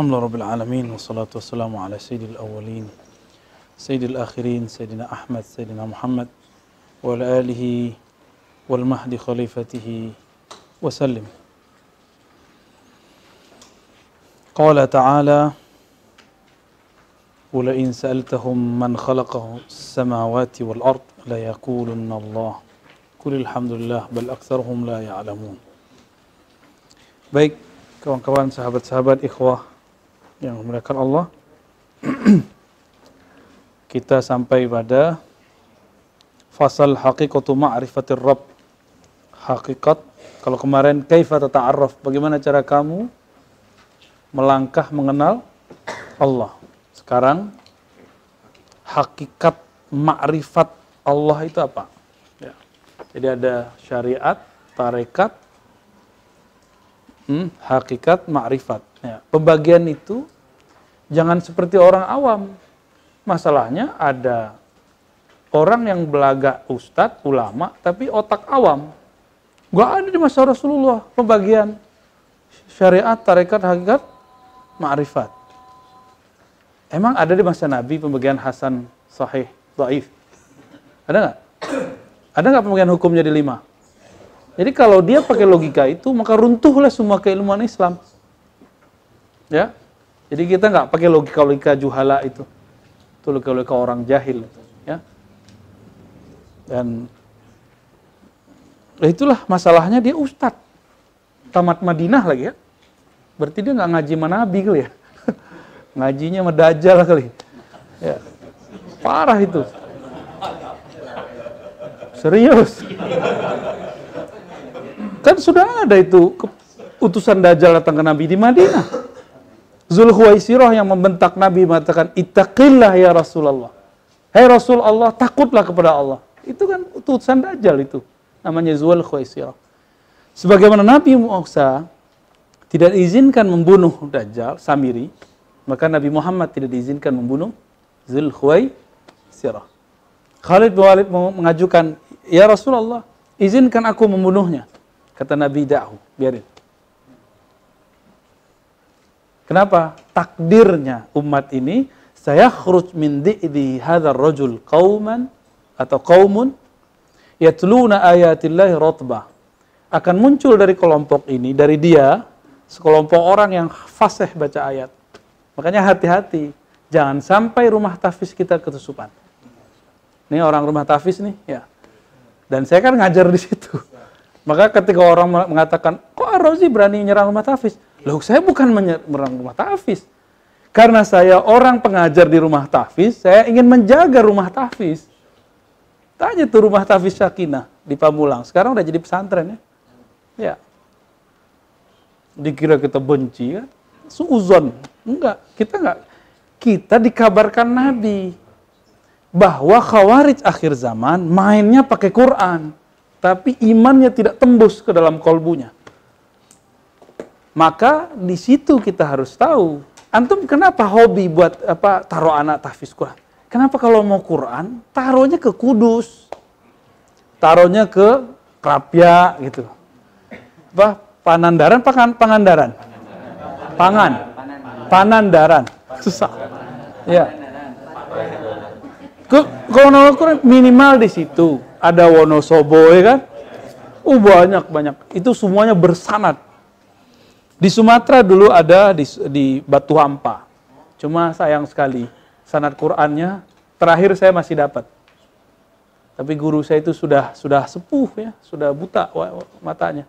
الحمد لله رب العالمين والصلاة والسلام على سيد الأولين سيد الآخرين سيدنا أحمد سيدنا محمد وعلى آله والمهد خليفته وسلم. قال تعالى ولئن سألتهم من خلق السماوات والأرض ليقولن الله. قل الحمد لله بل أكثرهم لا يعلمون. Baik, kawan-kawan, sahabat-sahabat, ikhwah yang memuliakan Allah. Kita sampai pada fasal hakikatu ma'rifatir Rabb. Hakikat, kalau kemarin kaifa tata'arraf, bagaimana cara kamu melangkah mengenal Allah. Sekarang hakikat ma'rifat Allah itu apa? Ya. Jadi ada syariat, tarekat, hmm, hakikat, ma'rifat. Ya. Pembagian itu jangan seperti orang awam. Masalahnya ada orang yang belaga ustadz, ulama, tapi otak awam. Gak ada di masa Rasulullah pembagian syariat, tarekat, hakikat, ma'rifat. Emang ada di masa Nabi pembagian Hasan, Sahih, Dhaif? Ada nggak? Ada nggak pembagian hukum jadi lima? Jadi kalau dia pakai logika itu, maka runtuhlah semua keilmuan Islam. Ya, jadi kita nggak pakai logika-logika juhala itu, itu logika-logika orang jahil. Ya, dan itulah masalahnya dia ustadz, tamat Madinah lagi ya. Berarti dia nggak ngaji manabi kali ya. Ngajinya medajal kali. Ya. Parah itu. Serius. Kan sudah ada itu utusan Dajjal datang ke Nabi di Madinah. Zulhuwaisirah yang membentak Nabi mengatakan, Ittaqillah ya Rasulullah. Hai hey Rasul Allah, takutlah kepada Allah. Itu kan utusan Dajjal itu. Namanya Zulhuwaisirah. Sebagaimana Nabi Musa tidak diizinkan membunuh Dajjal, Samiri, maka Nabi Muhammad tidak diizinkan membunuh Zulhuwaisirah. Khalid bin Walid mengajukan, Ya Rasulullah, izinkan aku membunuhnya. Kata Nabi, da'hu, biarin. Kenapa? Takdirnya umat ini, saya khruj min di'di hadar rajul qawman atau qawmun yatluna ayatillahi rotbah. Akan muncul dari kelompok ini, dari dia, sekelompok orang yang fasih baca ayat. Makanya hati-hati, jangan sampai rumah tafis kita ketusupan. Ini orang rumah tafis nih, ya. Dan saya kan ngajar di situ. Maka ketika orang mengatakan, kok Ar-Razi berani menyerang rumah tafis? Loh, saya bukan menyerang rumah tafis. Karena saya orang pengajar di rumah tafis, saya ingin menjaga rumah tafis. Tanya tuh rumah tafis Sakinah di Pamulang. Sekarang udah jadi pesantren ya. Ya. Dikira kita benci kan? Suuzon. Enggak, kita enggak. Kita dikabarkan Nabi bahwa khawarij akhir zaman mainnya pakai Quran, tapi imannya tidak tembus ke dalam kolbunya. Maka di situ kita harus tahu, antum kenapa hobi buat apa taruh anak tahfiz Quran? Kenapa kalau mau Quran taruhnya ke Kudus, taruhnya ke Krapia gitu, apa Panandaran, pangan, Pangandaran, Pangan, Panandaran, susah, ya. Kalau Quran minimal di situ ada Wonosobo ya kan? Uh banyak banyak. Itu semuanya bersanad. Di Sumatera dulu ada di, di Batu Hampa. Cuma sayang sekali sanad Qurannya terakhir saya masih dapat. Tapi guru saya itu sudah sudah sepuh ya, sudah buta matanya.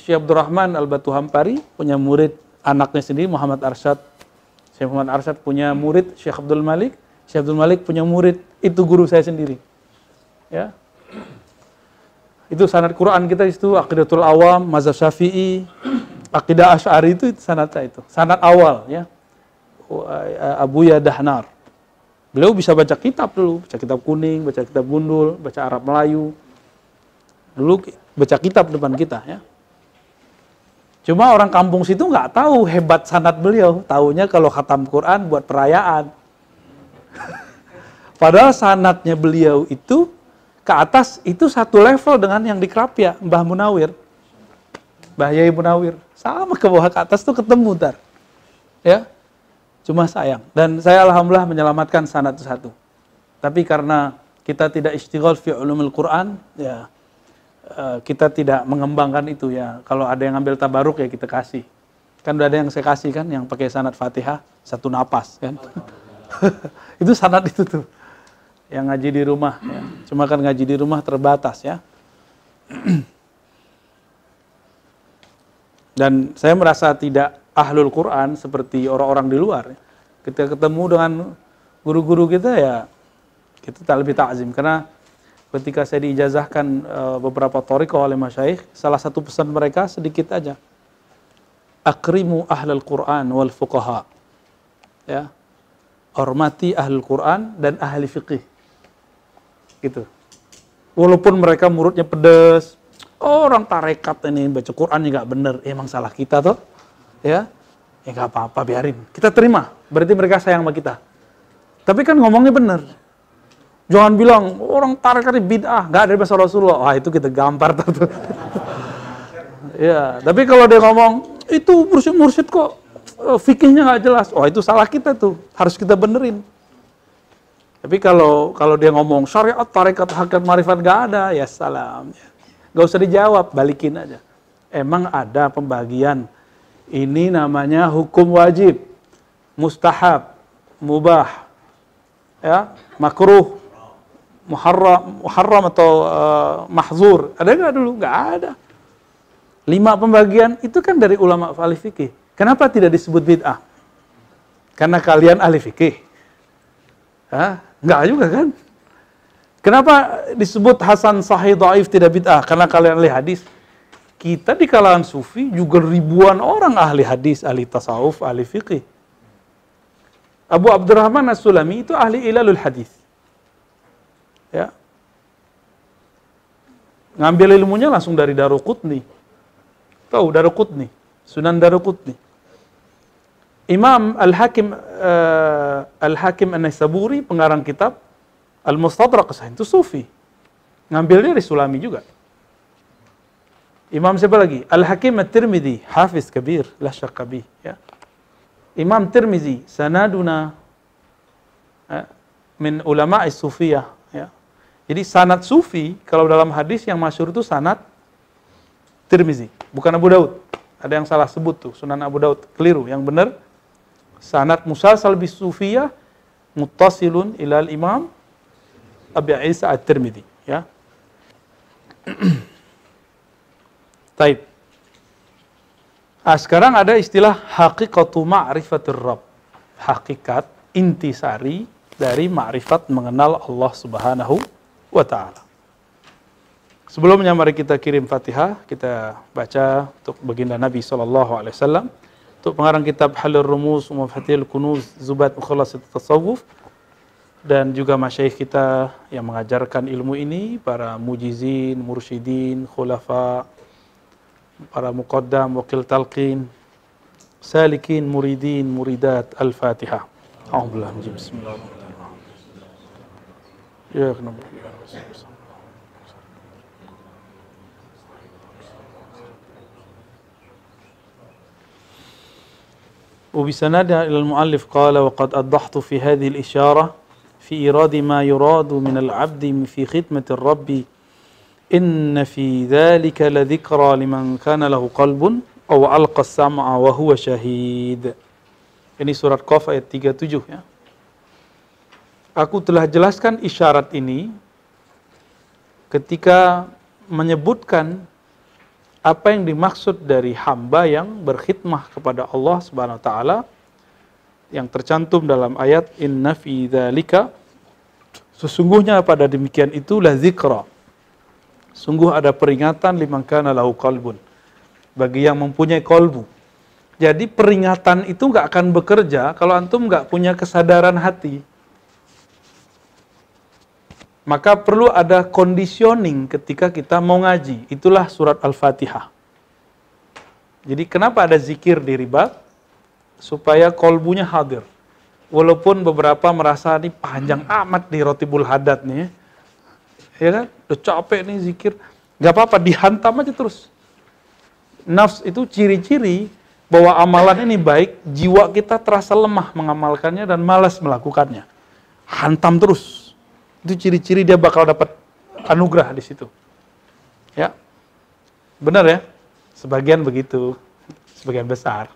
Syekh Abdurrahman Al-Batu Hampari punya murid anaknya sendiri Muhammad Arsyad Syekh Muhammad Arsyad punya murid Syekh Abdul Malik, Syekh Abdul Malik punya murid, itu guru saya sendiri. Ya. Itu sanad Quran kita itu Aqidatul Awam, Mazhab Syafi'i, Aqidah Asy'ari itu, itu sanadnya itu. Sanad awal ya. Abu Yadahnar. Beliau bisa baca kitab dulu, baca kitab kuning, baca kitab gundul, baca Arab Melayu. Dulu baca kitab depan kita ya. Cuma orang kampung situ nggak tahu hebat sanat beliau. Tahunya kalau khatam Quran buat perayaan. Padahal sanatnya beliau itu ke atas itu satu level dengan yang di Krapia, Mbah Munawir. Bahaya Ibu Nawir. Sama ke bawah ke atas tuh ketemu ntar. Ya, cuma sayang. Dan saya alhamdulillah menyelamatkan sanad satu. Tapi karena kita tidak istighol fi ulumul Quran, ya eh, kita tidak mengembangkan itu ya. Kalau ada yang ambil tabaruk ya kita kasih. Kan udah ada yang saya kasih kan, yang pakai sanad Fatihah satu napas kan. itu sanad itu tuh yang ngaji di rumah ya. Cuma kan ngaji di rumah terbatas ya. Dan saya merasa tidak ahlul Quran seperti orang-orang di luar. Kita ketemu dengan guru-guru kita ya kita tak lebih takzim karena ketika saya diijazahkan uh, beberapa toriko oleh masyaikh, salah satu pesan mereka sedikit aja. Akrimu ahlul Quran wal fuqaha. Ya. Hormati ahlul Quran dan ahli fikih. Gitu. Walaupun mereka muridnya pedes, oh, orang tarekat ini baca Quran nggak bener, emang salah kita tuh, ya, ya nggak apa-apa biarin, kita terima, berarti mereka sayang sama kita. Tapi kan ngomongnya bener, Jangan bilang orang tarekat ini bid'ah, nggak ada bahasa Rasulullah. Wah itu kita gampar tuh. ya, tapi kalau dia ngomong itu mursyid-mursyid kok eh, fikihnya nggak jelas. Oh itu salah kita tuh, harus kita benerin. Tapi kalau kalau dia ngomong syariat, tarekat, hakikat, marifat nggak ada, ya salam. Gak usah dijawab, balikin aja. Emang ada pembagian. Ini namanya hukum wajib, mustahab, mubah, ya, makruh, muharram, muharram atau uh, mahzur. Ada nggak dulu? Nggak ada. Lima pembagian itu kan dari ulama ahli fikih. Kenapa tidak disebut bid'ah? Karena kalian ahli fikih. Hah? Nggak juga kan? Kenapa disebut Hasan Sahih Daif tidak bid'ah? Karena kalian ahli hadis. Kita di kalangan sufi juga ribuan orang ahli hadis, ahli tasawuf, ahli fikih. Abu Abdurrahman As-Sulami itu ahli ilalul hadis Ya. Ngambil ilmunya langsung dari Daruqutni. Tahu Daruqutni, Sunan Daruqutni. Imam Al-Hakim uh, Al-Hakim An-Naisaburi pengarang kitab Al-Mustadrak itu sufi. Ngambilnya dari Sulami juga. Imam siapa lagi? Al-Hakim At-Tirmidzi, Hafiz Kabir, la syakka ya. Imam Tirmizi, sanaduna eh, min ulama sufiyah jadi sanat sufi kalau dalam hadis yang masyur itu sanat Tirmizi, bukan Abu Daud. Ada yang salah sebut tuh, Sunan Abu Daud. Keliru, yang benar sanat musalsal bis sufiyah muttasilun ilal imam Abi Isa at-Tirmidzi, ya. Taib. Ah, sekarang ada istilah hakikatu ma'rifatir Rabb. Hakikat intisari dari ma'rifat mengenal Allah Subhanahu wa ta'ala. Sebelumnya mari kita kirim Fatihah, kita baca untuk baginda Nabi sallallahu alaihi wasallam. Untuk pengarang kitab Halul Rumus Mafatihul Kunuz Zubat Mukhalas Tasawuf dan juga masyaikh kita yang mengajarkan ilmu ini, para mujizin, mursyidin, khulafa, para muqaddam, wakil talqin, salikin, muridin, muridat, al-fatihah. Alhamdulillah, bismillahirrahmanirrahim. Ya, kenapa? وبسند إلى المؤلف قال وقد أضحت في هذه الإشارة في إيراد ما يراد من العبد في خدمة الرب إن في ذلك لذكرى لمن كان له قلب أو ألقى السمع وهو شهيد Ini surat Qaf ayat 37 ya. Aku telah jelaskan isyarat ini ketika menyebutkan apa yang dimaksud dari hamba yang berkhidmah kepada Allah Subhanahu wa taala yang tercantum dalam ayat inna fi dzalika sesungguhnya pada demikian itu la zikra sungguh ada peringatan liman kana lahu qalbun. Bagi yang mempunyai kolbu. Jadi peringatan itu nggak akan bekerja kalau antum nggak punya kesadaran hati maka perlu ada conditioning ketika kita mau ngaji. Itulah surat Al-Fatihah. Jadi kenapa ada zikir di riba? Supaya kolbunya hadir. Walaupun beberapa merasa ini panjang amat di rotibul hadat nih. Ya kan? Udah capek nih zikir. Gak apa-apa, dihantam aja terus. nafs itu ciri-ciri bahwa amalan ini baik, jiwa kita terasa lemah mengamalkannya dan malas melakukannya. Hantam terus. Itu ciri-ciri dia bakal dapat anugerah di situ. Ya. Benar ya? Sebagian begitu, sebagian besar.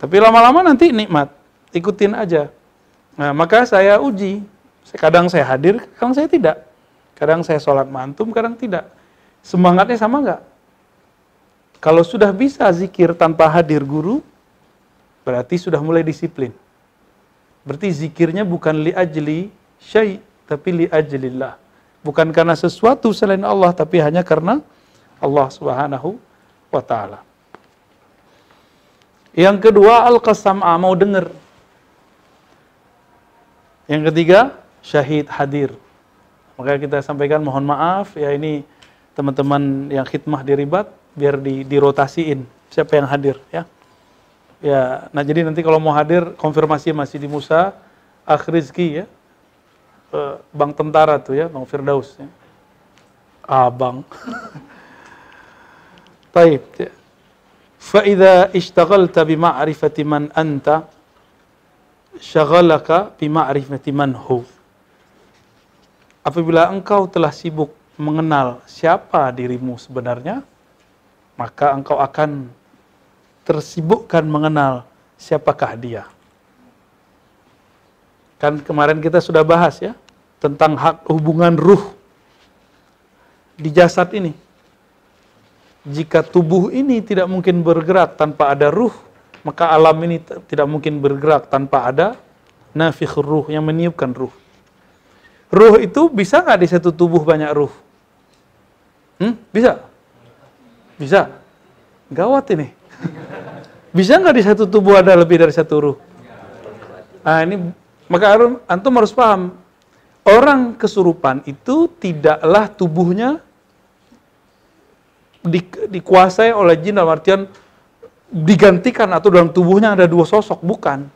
Tapi lama-lama nanti nikmat. Ikutin aja. Nah, maka saya uji. Kadang saya hadir, kadang saya tidak. Kadang saya sholat mantum, kadang tidak. Semangatnya sama nggak? Kalau sudah bisa zikir tanpa hadir guru, berarti sudah mulai disiplin. Berarti zikirnya bukan li ajli syai, tapi li ajlillah. Bukan karena sesuatu selain Allah, tapi hanya karena Allah Subhanahu wa taala. Yang kedua al-qasam'a mau dengar. Yang ketiga syahid hadir. Maka kita sampaikan mohon maaf ya ini teman-teman yang khidmah di ribat biar di dirotasiin siapa yang hadir ya. Ya, nah jadi nanti kalau mau hadir konfirmasi masih di Musa, Akh Rizki ya. Eh, Bang Tentara tuh ya, Bang Firdaus. Ya. Abang. Taib. Ya. Fa'idha ishtagalta bima'rifati man anta, syagalaka bima'rifati man hu. Apabila engkau telah sibuk mengenal siapa dirimu sebenarnya, maka engkau akan tersibukkan mengenal siapakah dia. Kan kemarin kita sudah bahas ya tentang hak hubungan ruh di jasad ini. Jika tubuh ini tidak mungkin bergerak tanpa ada ruh, maka alam ini tidak mungkin bergerak tanpa ada nafikh ruh yang meniupkan ruh. Ruh itu bisa nggak di satu tubuh banyak ruh? Hmm? Bisa? Bisa? Gawat ini. Bisa nggak di satu tubuh ada lebih dari satu ruh? Nah ini maka antum harus paham orang kesurupan itu tidaklah tubuhnya di, dikuasai oleh jin dalam artian digantikan atau dalam tubuhnya ada dua sosok bukan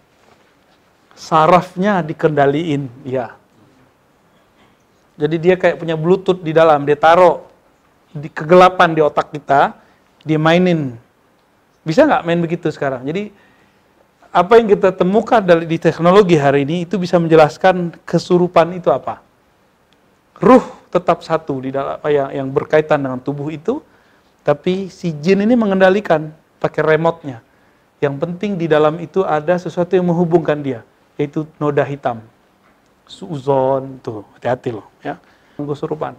sarafnya dikendaliin ya jadi dia kayak punya bluetooth di dalam dia taruh di kegelapan di otak kita, dia mainin. Bisa nggak main begitu sekarang? Jadi apa yang kita temukan di teknologi hari ini itu bisa menjelaskan kesurupan itu apa. Ruh tetap satu di dalam yang, yang berkaitan dengan tubuh itu, tapi si jin ini mengendalikan pakai remote-nya. Yang penting di dalam itu ada sesuatu yang menghubungkan dia, yaitu noda hitam. Suzon tuh, hati-hati loh ya. Kesurupan.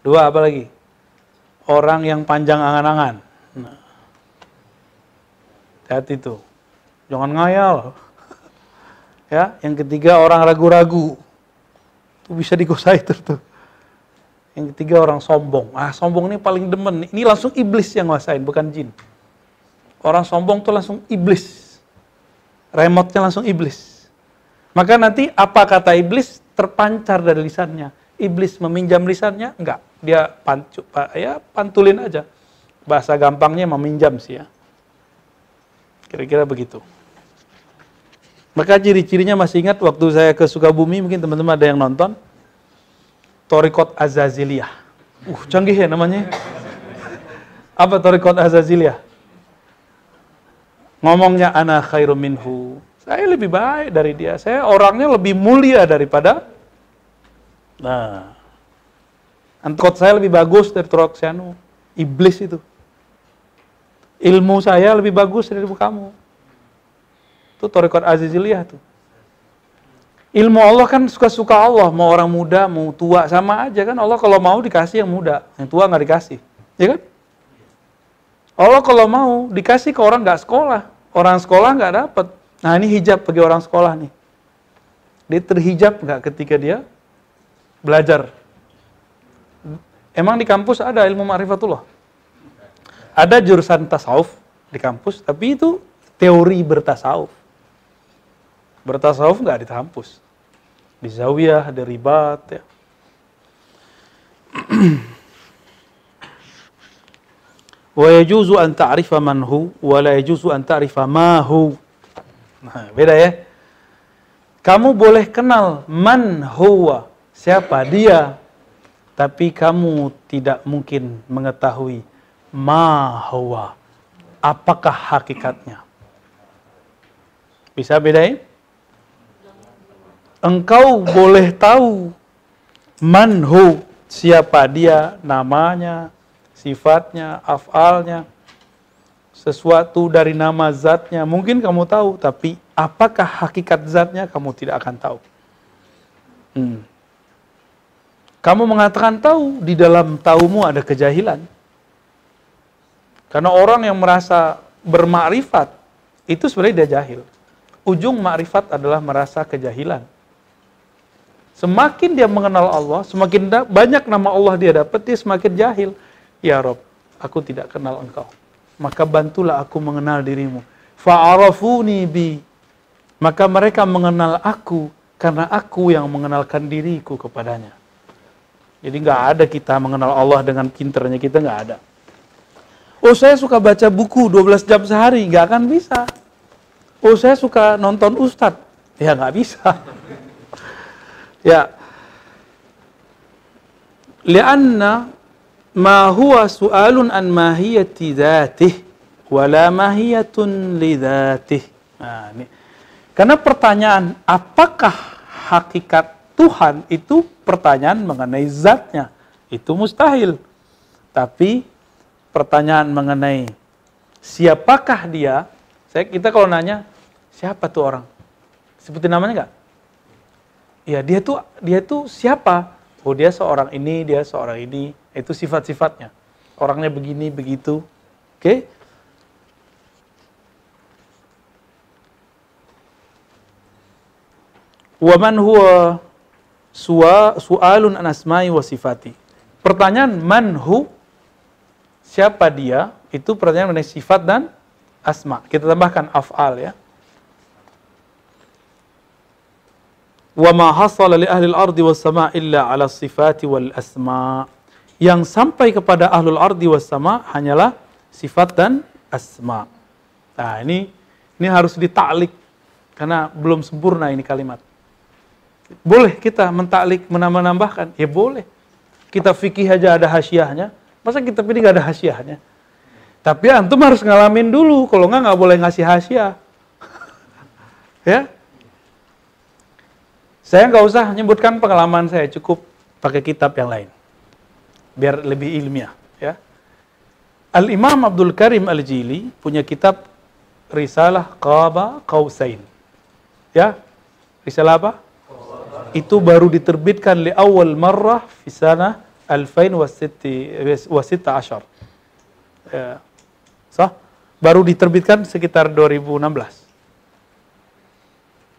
Dua apa lagi? Orang yang panjang angan-angan. Nah. Hati itu. Jangan ngayal. ya, yang ketiga orang ragu-ragu. Itu bisa digosai tuh. Yang ketiga orang sombong. Ah, sombong ini paling demen. Ini langsung iblis yang ngasain, bukan jin. Orang sombong tuh langsung iblis. Remote-nya langsung iblis. Maka nanti apa kata iblis terpancar dari lisannya. Iblis meminjam lisannya? Enggak dia pancu, ya pantulin aja. Bahasa gampangnya meminjam sih ya. Kira-kira begitu. Maka ciri-cirinya masih ingat waktu saya ke Sukabumi, mungkin teman-teman ada yang nonton. Torikot Azaziliyah. Uh, canggih ya namanya. Apa Torikot Azaziliyah? Ngomongnya anak khairum minhu. Saya lebih baik dari dia. Saya orangnya lebih mulia daripada Nah, Angkot saya lebih bagus dari Troksiano. Iblis itu. Ilmu saya lebih bagus dari kamu. Itu Torikot Aziziliyah tuh. Ilmu Allah kan suka-suka Allah. Mau orang muda, mau tua, sama aja kan. Allah kalau mau dikasih yang muda. Yang tua nggak dikasih. Ya kan? Allah kalau mau dikasih ke orang nggak sekolah. Orang sekolah nggak dapat. Nah ini hijab bagi orang sekolah nih. Dia terhijab nggak ketika dia belajar Emang di kampus ada ilmu ma'rifatullah? Ada jurusan tasawuf di kampus, tapi itu teori bertasawuf. Bertasawuf nggak di kampus. Di zawiyah, ada ribat, ya. wa yajuzu an ta'rifa man hu wa la yajuzu an ta'rifa ma hu. Nah, beda ya. Kamu boleh kenal man huwa, siapa dia, tapi kamu tidak mungkin mengetahui ma huwa. Apakah hakikatnya? Bisa bedain? Engkau boleh tahu manhu siapa dia, namanya, sifatnya, afalnya, sesuatu dari nama zatnya. Mungkin kamu tahu, tapi apakah hakikat zatnya kamu tidak akan tahu. Hmm. Kamu mengatakan tahu, di dalam tahumu ada kejahilan. Karena orang yang merasa bermakrifat, itu sebenarnya dia jahil. Ujung makrifat adalah merasa kejahilan. Semakin dia mengenal Allah, semakin banyak nama Allah dia dapat, dia semakin jahil. Ya Rob, aku tidak kenal engkau. Maka bantulah aku mengenal dirimu. Fa'arafuni bi. Maka mereka mengenal aku karena aku yang mengenalkan diriku kepadanya. Jadi nggak ada kita mengenal Allah dengan pinternya kita nggak ada. Oh saya suka baca buku 12 jam sehari, nggak akan bisa. Oh saya suka nonton ustadz, ya nggak bisa. Ya. Lianna ma huwa su'alun an mahiyati dzatih wala mahiyatun li dzatih. Nah. Karena pertanyaan apakah hakikat Tuhan itu pertanyaan mengenai zatnya. Itu mustahil. Tapi pertanyaan mengenai siapakah dia, saya kita kalau nanya siapa tuh orang, sebutin namanya nggak? Ya dia tuh dia tuh siapa? Oh dia seorang ini, dia seorang ini, itu sifat-sifatnya. Orangnya begini begitu, oke? Okay? Waman huwa sualun an asma'i wa sifati. Pertanyaan manhu siapa dia itu pertanyaan mengenai sifat dan asma. Kita tambahkan af'al ya. Hasala li ahli al-ardi was sama. Yang sampai kepada ahlul ardi was sama hanyalah sifat dan asma. Nah, ini ini harus ditaklik karena belum sempurna ini kalimat. Boleh kita mentaklik menambah-nambahkan? Ya boleh. Kita fikih aja ada hasiahnya, Masa kita ini nggak ada hasiahnya? Tapi antum harus ngalamin dulu, kalau nggak nggak boleh ngasih hasiah. ya, saya nggak usah menyebutkan pengalaman saya, cukup pakai kitab yang lain, biar lebih ilmiah. Ya, Al Imam Abdul Karim Al Jili punya kitab Risalah Qaba Qausain. Ya, risalah apa? Itu baru diterbitkan li awal marrah fi sana 2016. Ya. Sah? Baru diterbitkan sekitar 2016.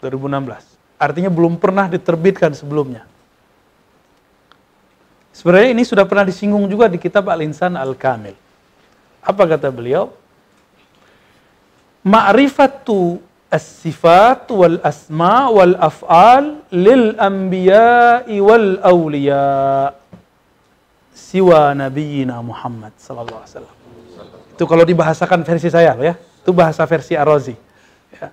2016. Artinya belum pernah diterbitkan sebelumnya. Sebenarnya ini sudah pernah disinggung juga di kitab Al-Insan Al-Kamil. Apa kata beliau? Ma'rifatu as-sifat wal asma wal af'al lil anbiya'i wal awliya' siwa nabiyina Muhammad sallallahu alaihi wasallam. Itu kalau dibahasakan versi saya ya. Itu bahasa versi Ar-Razi. Ya.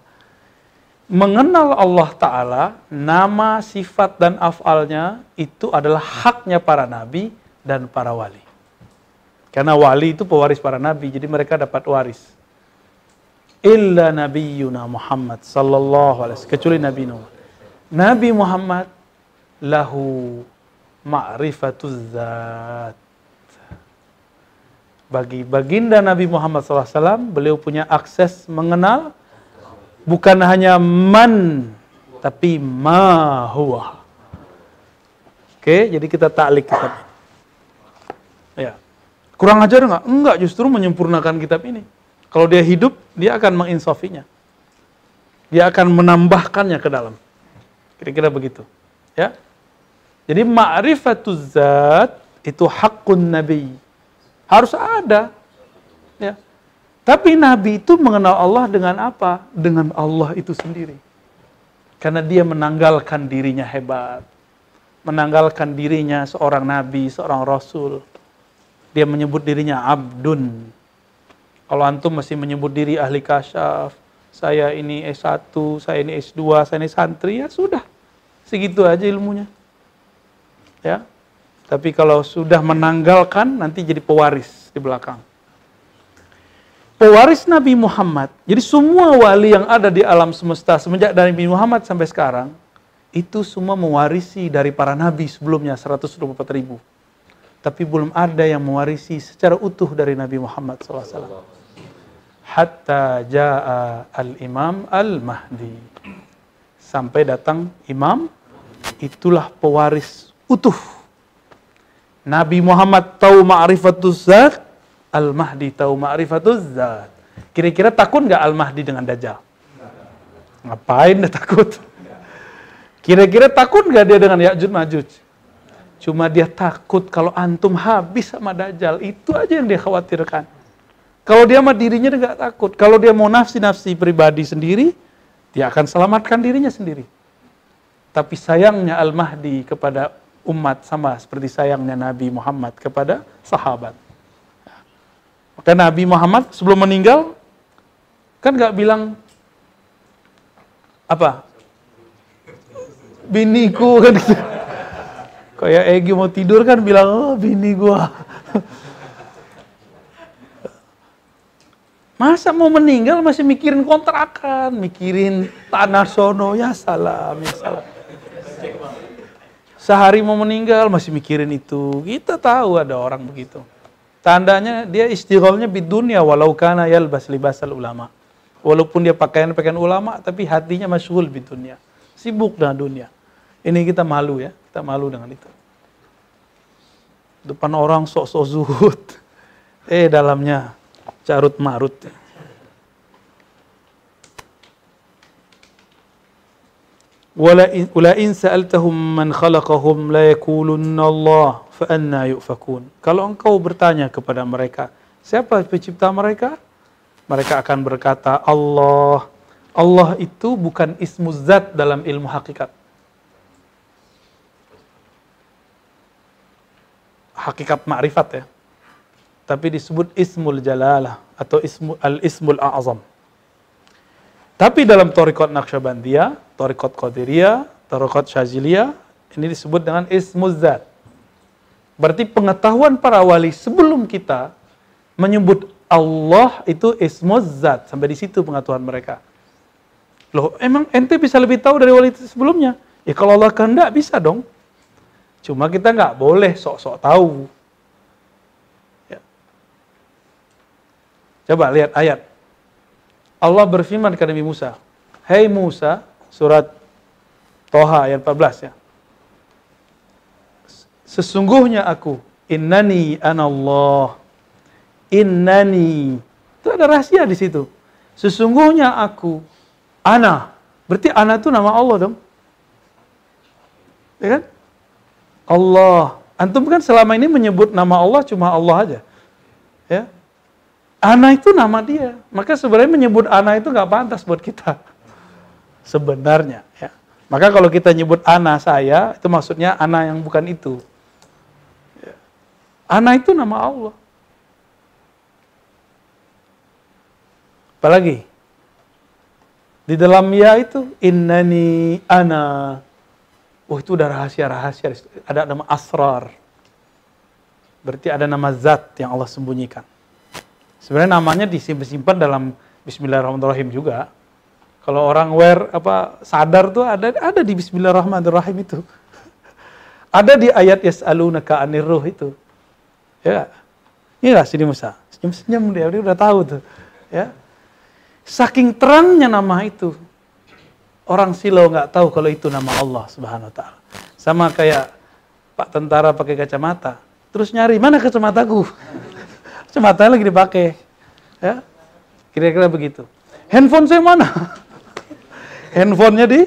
Mengenal Allah Ta'ala, nama, sifat, dan afalnya itu adalah haknya para nabi dan para wali. Karena wali itu pewaris para nabi, jadi mereka dapat waris. Illa nabiyuna Muhammad sallallahu alaihi wasallam. Kecuali Nabi Nuh. Nabi Muhammad lahu ma'rifatuz zat. Bagi baginda Nabi Muhammad SAW, beliau punya akses mengenal bukan hanya man, tapi ma huwa. Oke, jadi kita taklik kitab ini. Ya. Kurang ajar enggak? Enggak, justru menyempurnakan kitab ini. Kalau dia hidup, dia akan menginsofinya. Dia akan menambahkannya ke dalam. Kira-kira begitu. Ya. Jadi ma'rifatuz zat itu hakun nabi. Harus ada. Tapi nabi itu mengenal Allah dengan apa? Dengan Allah itu sendiri. Karena dia menanggalkan dirinya hebat. Menanggalkan dirinya seorang nabi, seorang rasul. Dia menyebut dirinya abdun. Kalau antum masih menyebut diri ahli kasyaf, saya ini S1, saya ini S2, saya ini santri, ya sudah. Segitu aja ilmunya ya. Tapi kalau sudah menanggalkan nanti jadi pewaris di belakang. Pewaris Nabi Muhammad. Jadi semua wali yang ada di alam semesta semenjak dari Nabi Muhammad sampai sekarang itu semua mewarisi dari para nabi sebelumnya 124 ribu. Tapi belum ada yang mewarisi secara utuh dari Nabi Muhammad SAW. Hatta ja'a al-imam al-mahdi. Sampai datang imam, itulah pewaris utuh. Nabi Muhammad tahu ma'rifatus zat, Al-Mahdi tahu ma'rifatuz zat. Kira-kira takut nggak Al-Mahdi dengan Dajjal? Ngapain dia takut? Kira-kira takut nggak dia dengan Ya'juj Ma'juj? Cuma dia takut kalau antum habis sama Dajjal. Itu aja yang dia khawatirkan. Kalau dia sama dirinya dia nggak takut. Kalau dia mau nafsi-nafsi pribadi sendiri, dia akan selamatkan dirinya sendiri. Tapi sayangnya Al-Mahdi kepada umat sama seperti sayangnya Nabi Muhammad kepada sahabat. Maka Nabi Muhammad sebelum meninggal kan nggak bilang apa biniku kan gitu. Kayak Egi mau tidur kan bilang oh bini gua. Masa mau meninggal masih mikirin kontrakan, mikirin tanah sono, ya salam, ya salam. Sehari mau meninggal masih mikirin itu. Kita tahu ada orang begitu. Tandanya dia istigholnya dunia walau kana yalbas libasal ulama. Walaupun dia pakaian-pakaian ulama, tapi hatinya masyhul dunia. Sibuk dengan dunia. Ini kita malu ya, kita malu dengan itu. Depan orang sok-sok zuhud. Eh dalamnya carut marut. Wala in sa'altahum man khalaqahum la yakulunna Allah fa'anna yu'fakun. Kalau engkau bertanya kepada mereka, siapa pencipta mereka? Mereka akan berkata, Allah. Allah itu bukan ismu zat dalam ilmu hakikat. Hakikat ma'rifat ya. Tapi disebut ismul jalalah atau ismu, al-ismul a'azam. Tapi dalam torikot Naqsyabandiyah, torikot Qadiriyah, torikot Syaziliyah, ini disebut dengan ismul zat. Berarti pengetahuan para wali sebelum kita menyebut Allah itu ismuz zat. Sampai di situ pengetahuan mereka. Loh, emang ente bisa lebih tahu dari wali sebelumnya? Ya kalau Allah kehendak bisa dong. Cuma kita nggak boleh sok-sok tahu. Ya. Coba lihat ayat. Allah berfirman kepada Nabi Musa. Hei Musa, surat Toha ayat 14 ya. Sesungguhnya aku innani anallah innani. Itu ada rahasia di situ. Sesungguhnya aku ana. Berarti ana itu nama Allah dong. Ya kan? Allah. Antum kan selama ini menyebut nama Allah cuma Allah aja. Ya ana itu nama dia maka sebenarnya menyebut ana itu nggak pantas buat kita sebenarnya ya maka kalau kita nyebut ana saya itu maksudnya ana yang bukan itu Ana itu nama Allah. Apalagi? Di dalam ya itu, innani ana. Oh itu udah rahasia-rahasia. Ada nama asrar. Berarti ada nama zat yang Allah sembunyikan. Sebenarnya namanya disimpan-simpan dalam Bismillahirrahmanirrahim juga. Kalau orang wear apa sadar tuh ada ada di Bismillahirrahmanirrahim itu. ada di ayat yas'alunaka anir ruh itu. Ya. Inilah sini Musa. Senyum-senyum dia, dia udah tahu tuh. Ya. Saking terangnya nama itu. Orang silau nggak tahu kalau itu nama Allah Subhanahu wa taala. Sama kayak Pak tentara pakai kacamata. Terus nyari, mana kacamataku? Kacamata lagi dipakai. Ya. Kira-kira begitu. Handphone saya mana? Handphonenya di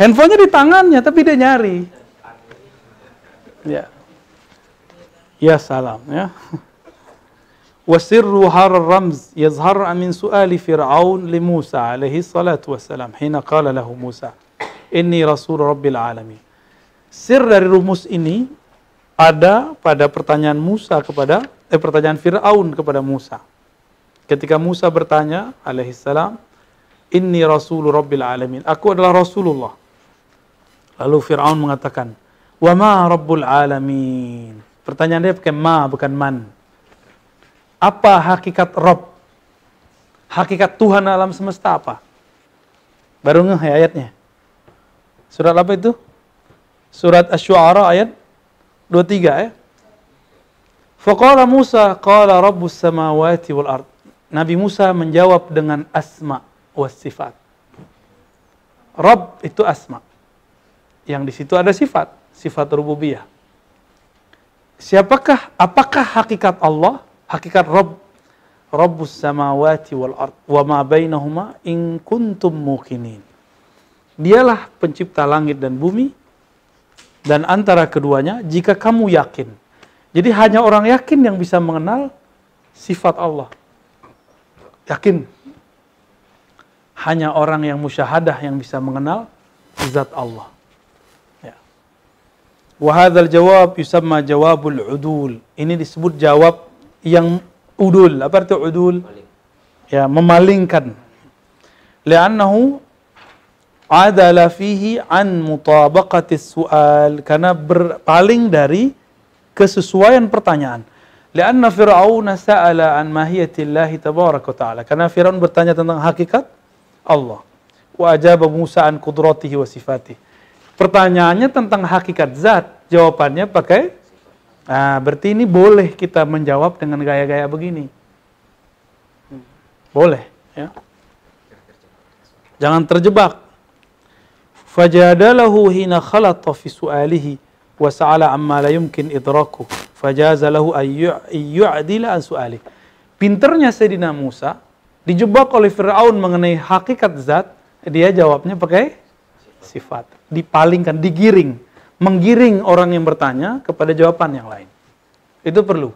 handphonenya di tangannya tapi dia nyari. Ya. Ya salam ya. Har ramz yazhar min su'ali Fir'aun li Musa alaihi salatu wassalam hina qala lahu Musa inni rasul rabbil alamin. Sir dari rumus ini ada pada pertanyaan Musa kepada eh pertanyaan Fir'aun kepada Musa. Ketika Musa bertanya alaihi salam, "Inni rasul rabbil alamin." Aku adalah Rasulullah. Lalu Fir'aun mengatakan, "Wa ma rabbul alamin?" Pertanyaan dia pakai ma bukan man. Apa hakikat Rob? Hakikat Tuhan alam semesta apa? Baru ngeh ya ayatnya. Surat apa itu? Surat Asy-Syu'ara ayat 23 ya. Faqala Musa qala rabbus samawati wal ard. Nabi Musa menjawab dengan asma was sifat. Rabb itu asma. Yang di situ ada sifat, sifat rububiyah. Siapakah apakah hakikat Allah? Hakikat Rabb Rabbus samawati wal ard wa ma bainahuma in kuntum muqinin. Dialah pencipta langit dan bumi dan antara keduanya jika kamu yakin. Jadi hanya orang yakin yang bisa mengenal sifat Allah. Yakin. Hanya orang yang musyahadah yang bisa mengenal zat Allah. Ya. Wahadal jawab yusamma jawabul udul. Ini disebut jawab yang udul. Apa arti udul? Ya, memalingkan. Li'annahu adala fihi an mutabaqati su'al karena berpaling dari kesesuaian pertanyaan. Lianna Fir'aun sa'ala an mahiyatillahi tabaraka ta'ala. Karena Fir'aun bertanya tentang hakikat Allah. Wa ajaba Musa an kudratihi wa. Pertanyaannya tentang hakikat zat, jawabannya pakai Nah, berarti ini boleh kita menjawab dengan gaya-gaya begini. Boleh, ya. Jangan terjebak. Fajadalahu hina khalata fi su'alihi sa'ala amma la yumkin idraku. Fajaza lahu ayyu'adila an su'alih. Pinternya Sayyidina Musa dijebak oleh Fir'aun mengenai hakikat zat, dia jawabnya pakai sifat. Dipalingkan, digiring menggiring orang yang bertanya kepada jawaban yang lain. Itu perlu.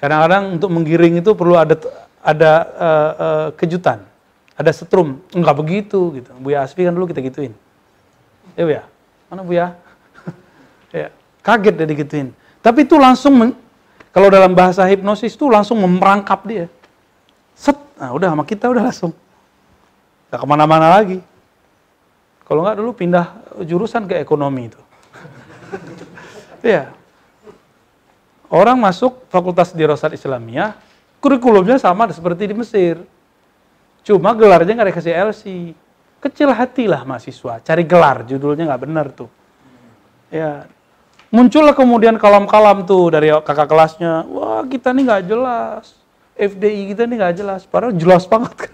Kadang-kadang untuk menggiring itu perlu ada ada uh, uh, kejutan, ada setrum. Enggak begitu gitu. Buya Asfi kan dulu kita gituin. Ya Buya, mana Buya? Ya, kaget dia digituin. Tapi itu langsung men, kalau dalam bahasa hipnosis itu langsung memerangkap dia. Set, nah udah sama kita udah langsung. Gak ke mana-mana lagi. Kalau nggak dulu pindah jurusan ke ekonomi itu. Iya. Orang masuk fakultas dirosat Islamiyah, kurikulumnya sama seperti di Mesir. Cuma gelarnya nggak dikasih LC. Kecil hatilah mahasiswa, cari gelar, judulnya nggak benar tuh. Ya, muncullah kemudian kalam-kalam tuh dari kakak kelasnya, wah kita nih nggak jelas, FDI kita nih nggak jelas, padahal jelas banget kan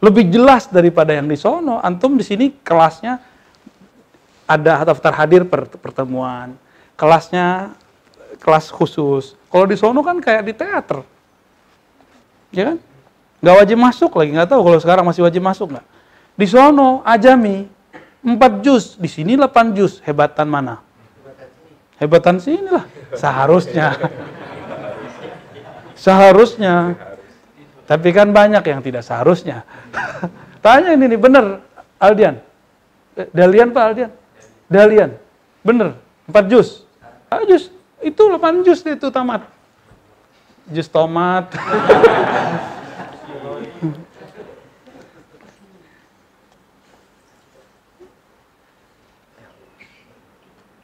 lebih jelas daripada yang di sono. Antum di sini kelasnya ada daftar hadir per pertemuan, kelasnya kelas khusus. Kalau di sono kan kayak di teater, ya kan? Gak wajib masuk lagi, nggak tahu kalau sekarang masih wajib masuk nggak. Di sono ajami empat jus, di sini delapan jus. Hebatan mana? Hebatan sini lah. Seharusnya. Seharusnya. Tapi kan banyak yang tidak seharusnya. Tanya ini nih, bener Aldian. Eh, Dalian Pak Aldian? Dalian. Bener. Empat jus. Ah, jus. Itu 8 jus itu tamat. Jus tomat.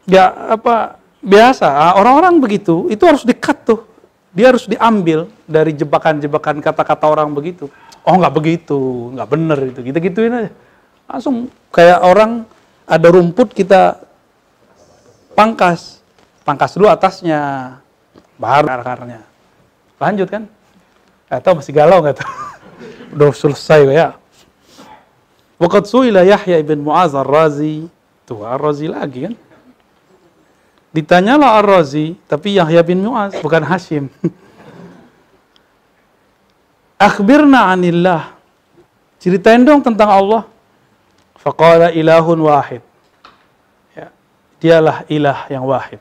ya apa biasa ah, orang-orang begitu itu harus dikat tuh dia harus diambil dari jebakan-jebakan kata-kata orang begitu. Oh nggak begitu, nggak bener itu. Kita gituin aja. Langsung kayak orang ada rumput kita pangkas, pangkas dulu atasnya, baru akarnya. Lanjut kan? Atau masih galau nggak tuh? Udah selesai ya. Waqad su'ila Yahya ibn Mu'az ar-Razi. Tuh ar-Razi lagi kan? Ditanyalah Ar-Razi, tapi Yahya bin Mu'az, bukan Hashim. Akhbirna anillah. Ceritain dong tentang Allah. Faqala ilahun wahid. Ya, dialah ilah yang wahid.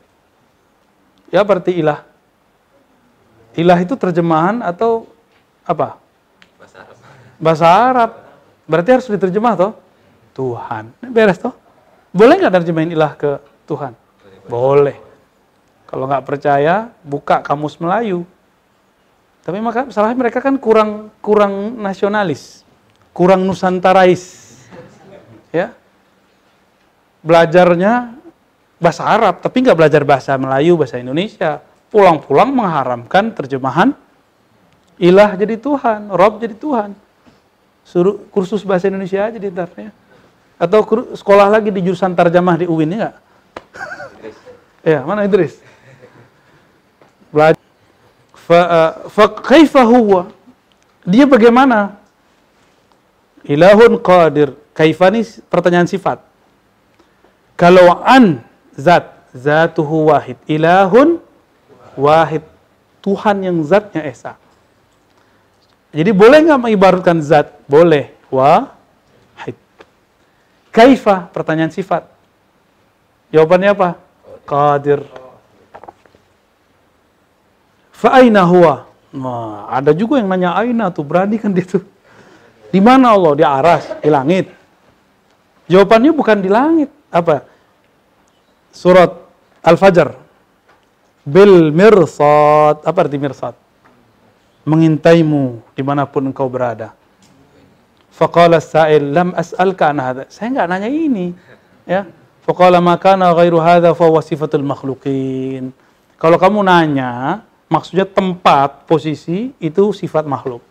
Ya berarti ilah. Ilah itu terjemahan atau apa? Bahasa Arab. Bahasa Arab. Berarti harus diterjemah toh? Tuhan. Beres toh? Boleh nggak terjemahin ilah ke Tuhan? Boleh. Kalau nggak percaya, buka kamus Melayu. Tapi maka salahnya mereka kan kurang kurang nasionalis, kurang nusantarais. Ya. Belajarnya bahasa Arab, tapi nggak belajar bahasa Melayu, bahasa Indonesia. Pulang-pulang mengharamkan terjemahan Ilah jadi Tuhan, Rob jadi Tuhan. Suruh kursus bahasa Indonesia aja di. Atau sekolah lagi di jurusan tarjamah di UIN ya enggak? Ya, mana Idris? Belajar. Kaifa huwa? Dia bagaimana? Ilahun qadir. Kaifa ini pertanyaan sifat. Kalau an zat, zatuhu wahid. Ilahun wahid. Tuhan yang zatnya esa. Jadi boleh nggak mengibaratkan zat? Boleh. Wahid. Kaifa? Pertanyaan sifat. Jawabannya apa? Qadir. Fa'aina huwa? Nah, ada juga yang nanya aina tuh, berani kan dia tuh. Di mana Allah? Di aras, di langit. Jawabannya bukan di langit. Apa? Surat Al-Fajr bil mirsad. Apa arti mirsad? Mengintaimu di mana pun engkau berada. Faqala sa'il lam as'alka an. Saya enggak nanya ini. Ya. Faqala makana ghairu hadha fa. Kalau kamu nanya, maksudnya tempat, posisi itu sifat makhluk.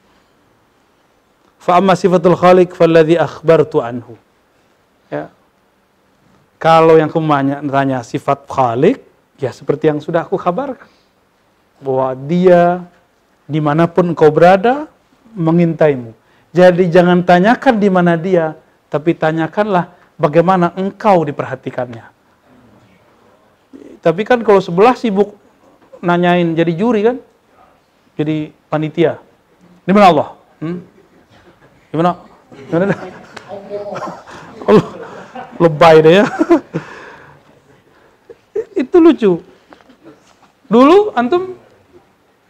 Fa sifatul khaliq falladhi akhbartu anhu. Ya. Kalau yang kamu tanya sifat khalik, Ya seperti yang sudah aku kabarkan. Bahwa dia di mana pun engkau berada mengintaimu. Jadi jangan tanyakan di mana dia, tapi tanyakanlah bagaimana engkau diperhatikannya. Tapi kan kalau sebelah sibuk nanyain jadi juri kan, jadi panitia. Di mana Allah? Hmm? Di mana? Di mana? Allah lebay deh ya. Itu lucu. Dulu antum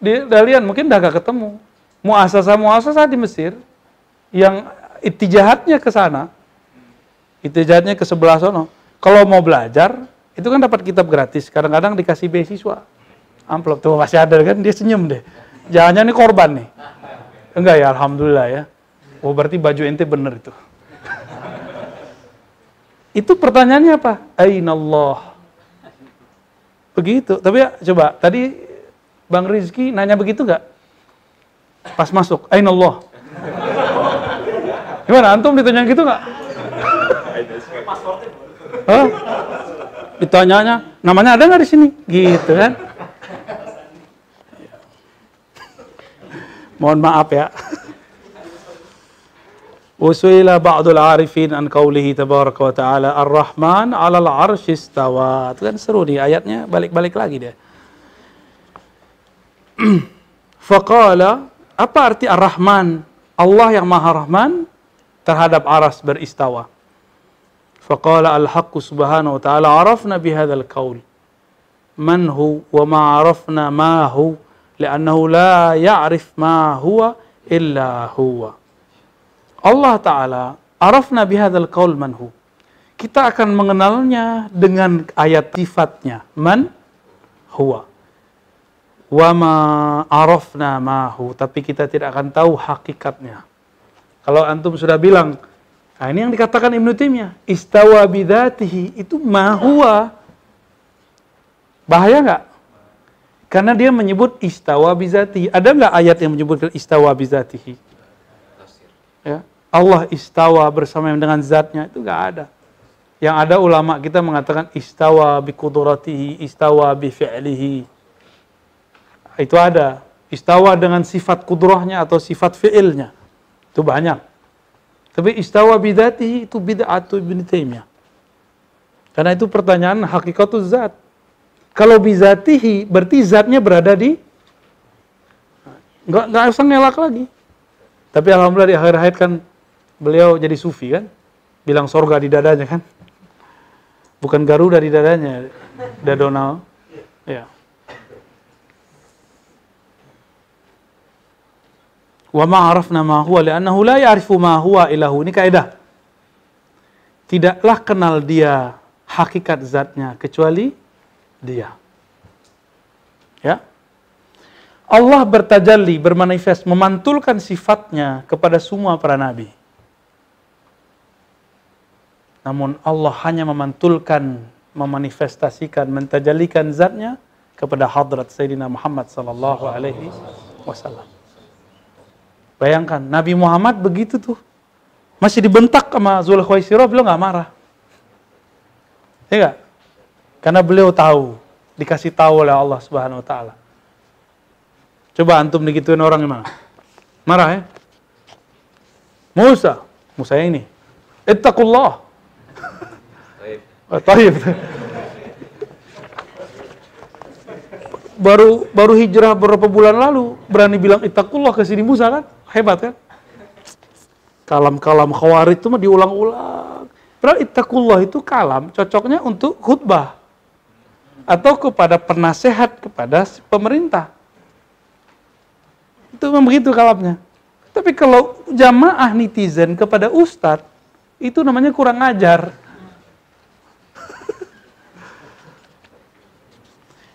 di Dalian mungkin udah gak ketemu. Muasasa muasasa di Mesir yang itijahatnya ke sana, itijahatnya ke sebelah sono. Kalau mau belajar, itu kan dapat kitab gratis. Kadang-kadang dikasih beasiswa. Amplop tuh masih ada kan dia senyum deh. Jangan-jangan ini korban nih. Enggak ya, alhamdulillah ya. Oh berarti baju ente bener itu. itu pertanyaannya apa? Ainallah. Begitu. Tapi ya, coba, tadi Bang Rizky nanya begitu nggak? Pas masuk, Ain Allah. Gimana, Antum ditanya gitu nggak? Hah? Ditanyanya, namanya ada nggak di sini? Gitu kan? Mohon maaf ya. Usuila ba'dul arifin an qawlihi tabaraka wa ta'ala Ar-Rahman 'alal 'arsy istawa. Itu kan seru nih ayatnya balik-balik lagi dia. Faqala apa arti Ar-Rahman? Allah yang Maha Rahman terhadap aras beristawa. Al-haqqu subhanahu wa ta'ala arafna bihadzal qaul. Man hu wa ma arafna ma hu li'annahu la ya'rif ma huwa illa huwa. Allah Ta'ala arafna bihadzal qaul manhu. Kita akan mengenalnya dengan ayat sifatnya. Man huwa. Wa ma arafna mahu. Tapi kita tidak akan tahu hakikatnya. Kalau antum sudah bilang, nah ini yang dikatakan Ibnu Taimiyah, istawa bidatihi itu ma huwa. Bahaya nggak? Karena dia menyebut istawa bizatihi. Ada nggak ayat yang menyebut istawa bizatihi? Ya. Allah istawa bersama dengan zatnya itu gak ada. Yang ada ulama kita mengatakan istawa bi kudratihi, istawa bi fi'lihi. Itu ada. Istawa dengan sifat kudrohnya atau sifat fi'ilnya. Itu banyak. Tapi istawa bidatihi itu bid'atu ibn Taimiyah. Karena itu pertanyaan hakikatul zat. Kalau bizatihi berarti zatnya berada di nggak nggak usah ngelak lagi. Tapi alhamdulillah di akhir hayat kan beliau jadi sufi kan, bilang sorga di dadanya kan, bukan Garuda di dadanya, Dadonal, ya. Wa ma arafna ma huwa li'annahu la ya'rifu ma huwa ilahu. Ini kaidah. Tidaklah kenal dia hakikat zatnya kecuali dia. Ya. Allah bertajalli, bermanifest, memantulkan sifatnya kepada semua para nabi. Namun Allah hanya memantulkan, memanifestasikan, mentajalikan zatnya kepada hadrat Sayyidina Muhammad sallallahu alaihi wasallam. Bayangkan, Nabi Muhammad begitu tuh. Masih dibentak sama Zulkhuwaisirah, beliau nggak marah. Ya gak? Karena beliau tahu, dikasih tahu oleh Allah Subhanahu wa taala. Coba antum digituin orang gimana? Marah ya? Musa, Musa yang ini. Ittaqullah. Taib. Baru baru hijrah beberapa bulan lalu berani bilang ittaqullah ke sini Musa kan? Hebat kan? Kalam-kalam khawarij itu mah diulang-ulang. Padahal ittaqullah itu kalam cocoknya untuk khutbah atau kepada penasehat kepada pemerintah. Itu memang begitu kalamnya. Tapi kalau jamaah netizen kepada ustadz, itu namanya kurang ajar.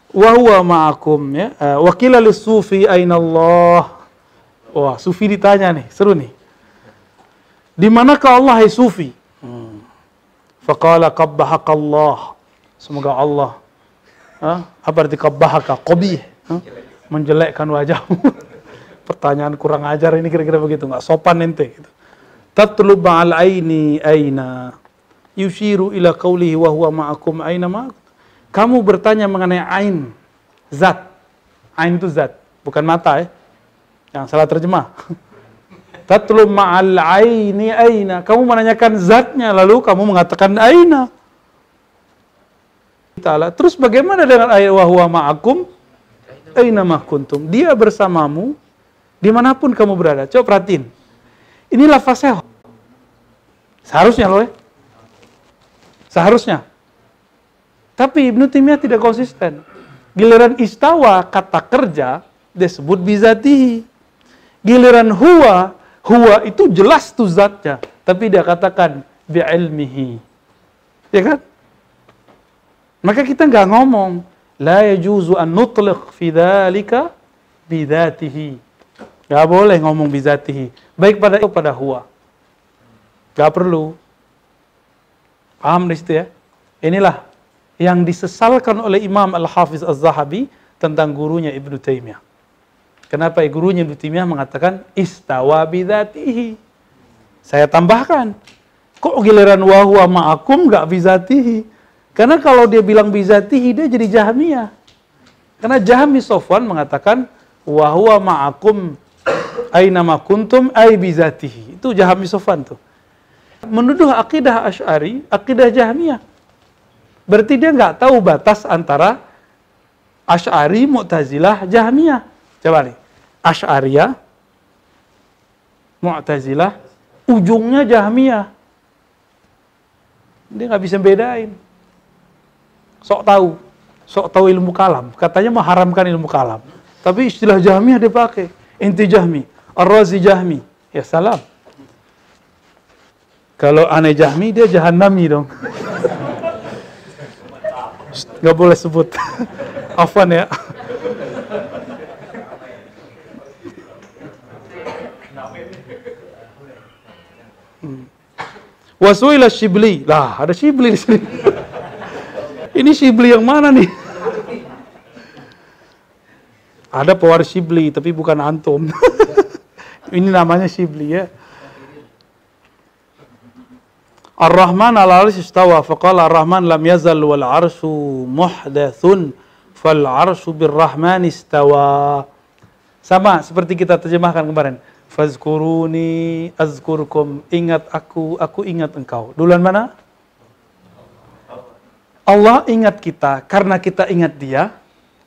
Wahwa ma'akum ya. Eh, Wakila sufi aina Allah. Wah, sufi ditanya nih, seru nih. Di manakah Allah hai sufi? Hmm. Faqala qabbahaka Allah. Semoga Allah ha? apa arti qabbahaka? Qabih. Menjelekkan wajahmu. pertanyaan kurang ajar ini kira-kira begitu, nggak sopan ente. Gitu. Tatlub ma'al aini aina yushiru ila qawlihi wa huwa ma'akum aina ma'akum. Kamu bertanya mengenai ain, zat. Ain itu zat, bukan mata ya. Yang salah terjemah. Tatlub ma'al aini aina. Kamu menanyakan zatnya lalu kamu mengatakan aina. Ta'ala. Terus bagaimana dengan ayat wa huwa ma'akum? Aina ma kuntum. Dia bersamamu Di mana pun kamu berada. Coba perhatiin. Ini lafaznya. Seharusnya loh ya. Seharusnya. Tapi Ibnu Taimiyah tidak konsisten. Giliran istawa kata kerja disebut bizatihi. Giliran huwa, huwa itu jelas tuh zatnya. Tapi dia katakan bi'ilmihi. Ya kan? Maka kita nggak ngomong la yajuzu an nutliq fi dzalika bidzatihi Gak boleh ngomong bizatihi. Baik pada itu pada huwa. Gak perlu. Paham di situ ya? Inilah yang disesalkan oleh Imam Al-Hafiz Az-Zahabi tentang gurunya Ibnu Taimiyah. Kenapa gurunya Ibnu Taimiyah mengatakan istawa bizatihi? Saya tambahkan, kok giliran wahwa ma'akum gak bizatihi? Karena kalau dia bilang bizatihi, dia jadi jahmiyah. Karena Jahmi Sofwan mengatakan wahwa ma'akum aina kuntum ai bizatihi. Itu Jahmi Sofan tuh. Menuduh akidah Asy'ari, akidah Jahmiyah. Berarti dia nggak tahu batas antara Asy'ari, Mu'tazilah, Jahmiyah. Coba nih. Asy'ariyah, Mu'tazilah, ujungnya Jahmiyah. Dia nggak bisa bedain. Sok tahu, sok tahu ilmu kalam. Katanya mengharamkan ilmu kalam. Tapi istilah Jahmiyah dia pakai. Inti Jahmi, Ar-Razi Jahmi. Ya salam. Kalau aneh Jahmi, dia Jahannami dong. Gak boleh sebut. Afan ya. Wasuila Shibli. Lah, ada Shibli di sini. Ini Shibli yang mana nih? Ada pewaris Shibli, tapi bukan antum. Ini namanya Shibli ya. Ar-Rahman ala arsh istawa faqala Ar-Rahman lam yazal wal arshu muhdathun fal arshu birrahman istawa. Sama seperti kita terjemahkan kemarin. Fazkuruni azkurkum. Ingat aku, aku ingat engkau. Duluan mana? Allah ingat kita karena kita ingat dia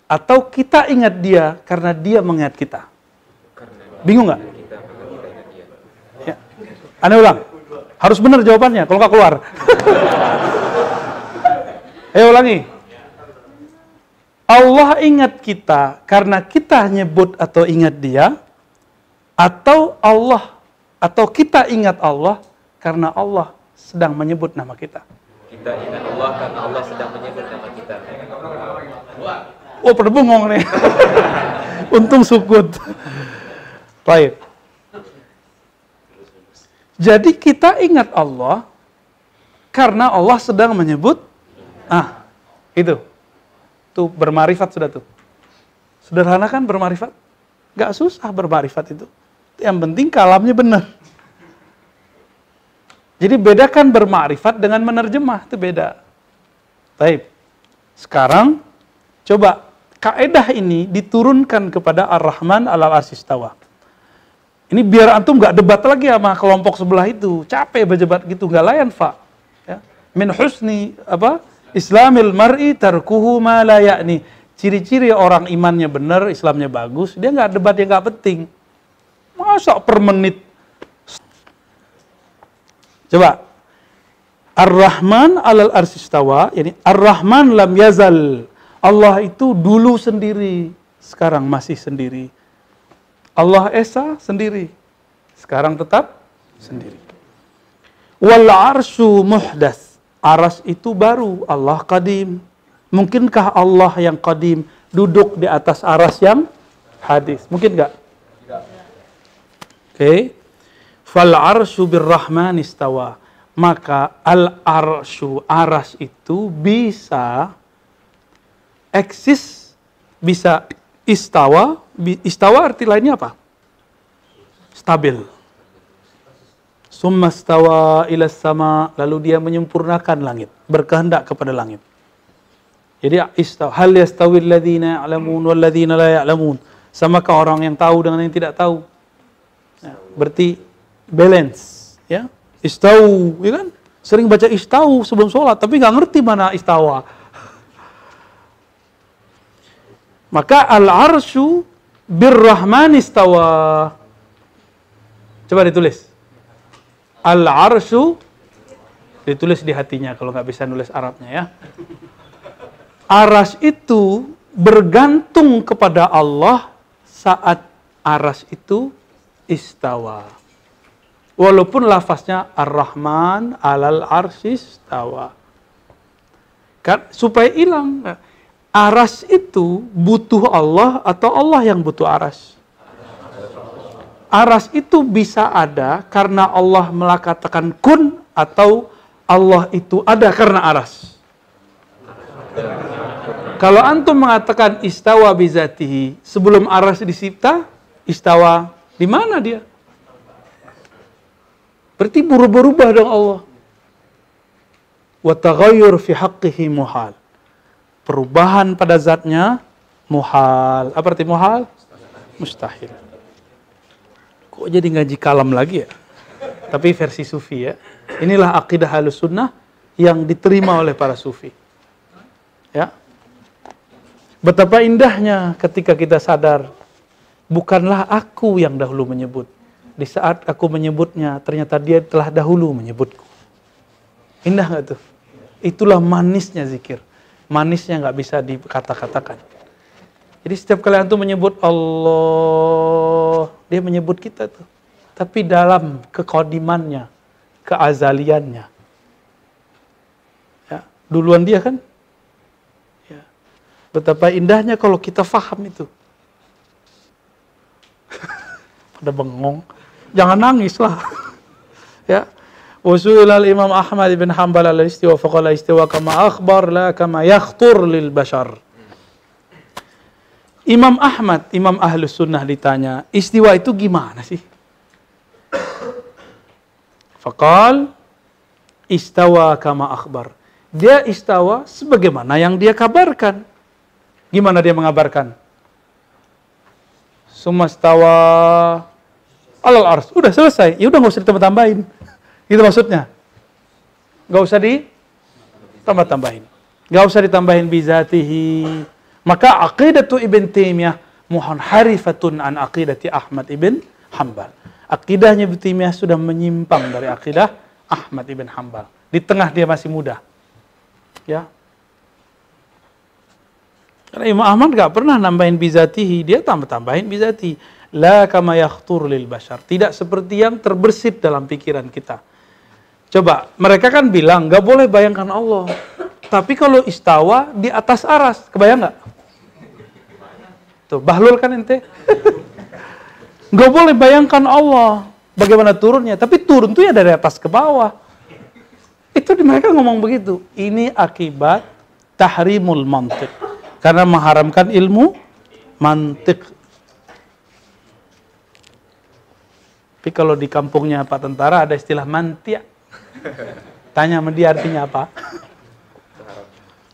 atau kita ingat dia karena dia mengingat kita? Bingung nggak? Ya. Anda ulang. Harus benar jawabannya, kalau nggak keluar. Ayo ulangi. Allah ingat kita karena kita nyebut atau ingat dia, atau Allah atau kita ingat Allah karena Allah sedang menyebut nama kita. Kita ingat Allah karena Allah sedang menyebut nama kita. Oh, pada bengong nih. Untung sukut. Baik. Jadi kita ingat Allah karena Allah sedang menyebut ah itu tuh bermarifat sudah tuh sederhana kan bermarifat Gak susah bermarifat itu Yang penting kalamnya benar. Jadi bedakan bermakrifat dengan menerjemah, itu beda. Baik. Sekarang coba kaedah ini diturunkan kepada Ar-Rahman alal arsistawa. Ini biar antum nggak debat lagi sama kelompok sebelah itu. Capek berdebat gitu, nggak layan, Pak. Ya. Min husni apa? Islamil mar'i tarkuhu ma la ya'ni. Ciri-ciri orang imannya benar, Islamnya bagus, dia nggak debat yang nggak penting. Masa per menit Coba. Ar-Rahman alal arsistawa, yani Ar-Rahman lam yazal. Allah itu dulu sendiri, sekarang masih sendiri. Allah Esa sendiri, sekarang tetap sendiri. Wal arsyu muhdas. Aras itu baru, Allah qadim. Mungkinkah Allah yang qadim duduk di atas aras yang hadis? Mungkin nggak? Okay. Fal arsyu birrahman istawa. Maka al arsyu aras itu bisa eksis, bisa istawa. Istawa arti lainnya apa? Stabil. Summa stawa ila sama, lalu dia menyempurnakan langit, berkehendak kepada langit. Jadi istawa, hal yastawi alladhina ya'lamun wal ladzina la ya'lamun. Samakah orang yang tahu dengan yang tidak tahu? Ya, berarti balance ya? Istau ya kan? Sering baca istau sebelum sholat tapi nggak ngerti mana istawa. Maka al arsyu birrahman istawa. Coba ditulis. Al arsyu ditulis di hatinya kalau nggak bisa nulis Arabnya ya. Aras itu bergantung kepada Allah saat aras itu istawa Walaupun lafaznya Ar-Rahman alal arsis tawa. Kan, supaya hilang. Aras itu butuh Allah atau Allah yang butuh aras? Aras itu bisa ada karena Allah melakatakan kun atau Allah itu ada karena aras. Kalau antum mengatakan istawa bizatihi sebelum aras disipta, istawa di mana dia? Berarti berubah-ubah dong Allah. Wa taghayyur fi haqqihi muhal. Perubahan pada zatnya muhal. Apa arti muhal? Mustahil. Kok jadi ngaji kalam lagi ya? Tapi versi sufi ya. Inilah akidah halus sunnah yang diterima oleh para sufi. Ya. Betapa indahnya ketika kita sadar bukanlah aku yang dahulu menyebut, di saat aku menyebutnya, ternyata dia telah dahulu menyebutku. Indah nggak tuh? Itulah manisnya zikir. Manisnya nggak bisa dikata-katakan. Jadi setiap kali antum menyebut Allah, dia menyebut kita tuh. Tapi dalam kekodimannya, keazaliannya. Ya, duluan dia kan? Ya. Betapa indahnya kalau kita faham itu. Pada bengong jangan nangis lah. ya. Usul Imam Ahmad bin Hanbal al istiwa faqala istiwa kama akhbar la kama yakhtur lil bashar. Imam Ahmad, Imam Ahlus Sunnah ditanya, istiwa itu gimana sih? Fakal istawa kama akhbar. Dia istawa sebagaimana yang dia kabarkan. Gimana dia mengabarkan? Sumastawa alal ars. Udah selesai. Ya udah nggak usah ditambah-tambahin. Itu maksudnya. Nggak usah ditambah-tambahin. Nggak usah ditambahin bizatihi. Maka aqidatu Ibn Taimiyah mohon harifatun an aqidati Ahmad Ibn Hambal. Akidahnya Ibn Taimiyah sudah menyimpang dari akidah Ahmad Ibn Hambal. Di tengah dia masih muda. Ya, karena Imam Ahmad gak pernah nambahin bizatihi, dia tambah-tambahin bizatihi la kama yakhtur lil bashar. Tidak seperti yang terbersit dalam pikiran kita. Coba, mereka kan bilang nggak boleh bayangkan Allah. Tapi kalau istawa di atas aras, kebayang nggak? Tuh, bahlul kan ente? Nggak boleh bayangkan Allah. Bagaimana turunnya? Tapi turun tuh ya dari atas ke bawah. Itu mereka ngomong begitu. Ini akibat tahrimul mantik. Karena mengharamkan ilmu mantik Tapi kalau di kampungnya Pak Tentara ada istilah mantia. Tanya sama dia artinya apa?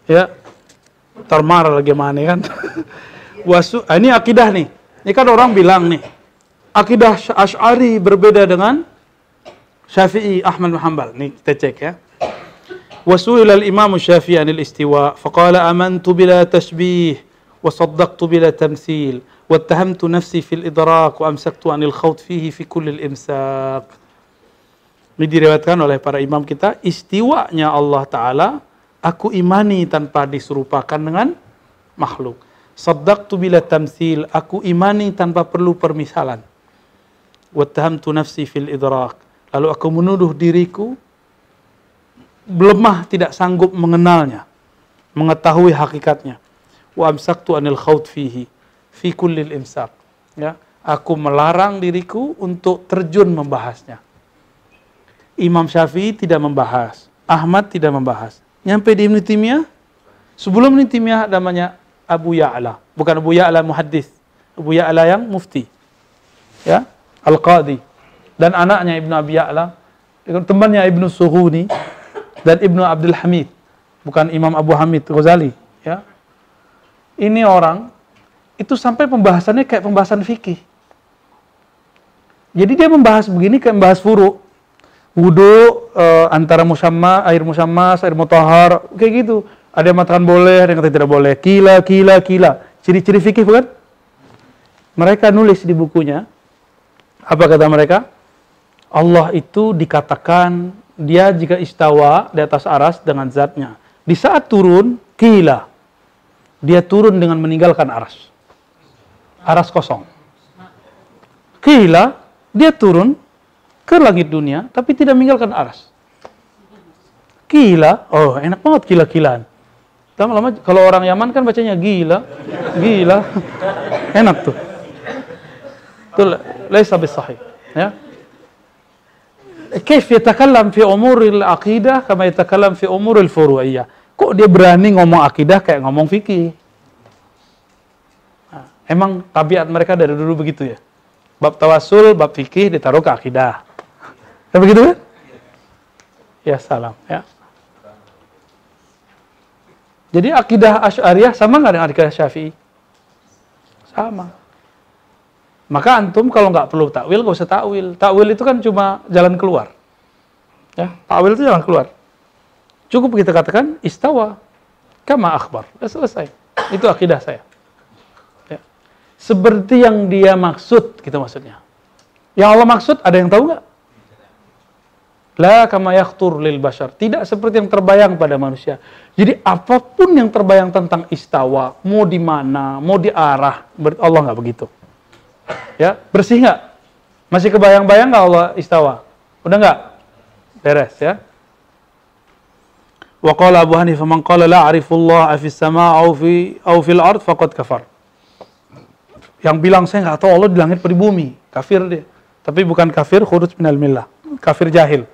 ya, termarah lagi mana kan? Wasu, ah, ini akidah nih. Ini kan orang bilang nih, akidah Ash'ari berbeda dengan Syafi'i Ahmad Muhammad. Nih kita cek ya. وسئل الإمام الشافعي عن الاستواء فقال آمنت بلا تشبيه وصدقت بلا تمثيل واتهمت نفسي في الإدراك وأمسكت عن الخوض فيه في كل الإمساك Ini diriwayatkan oleh para imam kita, istiwanya Allah Ta'ala, aku imani tanpa diserupakan dengan makhluk. Saddaqtu bila tamsil, aku imani tanpa perlu permisalan. Wattahamtu nafsi fil idrak. Lalu aku menuduh diriku lemah tidak sanggup mengenalnya, mengetahui hakikatnya. Wa amsaktu anil khawt fihi, fi kullil imsak. Ya, aku melarang diriku untuk terjun membahasnya. Imam Syafi'i tidak membahas, Ahmad tidak membahas. Nyampe di Timiyah, sebelum Ibnu Timiyah namanya Abu Ya'la, bukan Abu Ya'la muhaddis, Abu Ya'la yang mufti. Ya, Al-Qadi. Dan anaknya Ibnu Abi Ya'la, temannya Ibnu Suhuni, dan Ibnu Abdul Hamid, bukan Imam Abu Hamid Ghazali, ya. Ini orang itu sampai pembahasannya kayak pembahasan fikih. Jadi dia membahas begini kayak membahas furu. Wudu e, antara musamma, air musammas, air mutahhar, kayak gitu. Ada yang mengatakan boleh, ada yang kata tidak boleh. Kila, kila, kila. Ciri-ciri fikih bukan? Mereka nulis di bukunya. Apa kata mereka? Allah itu dikatakan dia jika istawa di atas aras dengan zatnya. Di saat turun, kila. Dia turun dengan meninggalkan aras. Aras kosong. Kila, dia turun ke langit dunia, tapi tidak meninggalkan aras. Kila, oh enak banget kila-kilaan. Lama-lama kalau orang Yaman kan bacanya gila, gila. enak tuh. Itu laisa bisahih, ya. كيف يتكلم في امور العقيده كما يتكلم في امور الفروعيه kok dia berani ngomong akidah kayak ngomong fikih nah, emang tabiat mereka dari dulu begitu ya bab tawasul bab fikih ditaruh ke akidah ya begitu kan ya salam ya jadi akidah Asy'ariyah sama nggak dengan akidah Syafi'i sama maka antum kalau nggak perlu takwil, nggak usah takwil. Takwil itu kan cuma jalan keluar. Ya, takwil itu jalan keluar. Cukup kita katakan istawa kama akhbar. Sudah selesai. Itu akidah saya. Ya. Seperti yang dia maksud, kita maksudnya. Yang Allah maksud, ada yang tahu nggak? La kama yakhtur lil bashar. Tidak seperti yang terbayang pada manusia. Jadi apa pun yang terbayang tentang istawa, mau di mana, mau di arah, Allah nggak begitu. Ya, bersih nggak? Masih kebayang-bayang nggak Allah istawa? Udah nggak? Beres ya. Wa qala Abu Hanifah man qala la a'rifullah fi sama au fi au fil ard faqad kafar. Yang bilang saya nggak tahu Allah di langit atau di bumi, kafir dia. Tapi bukan kafir khuruj minal millah, kafir jahil.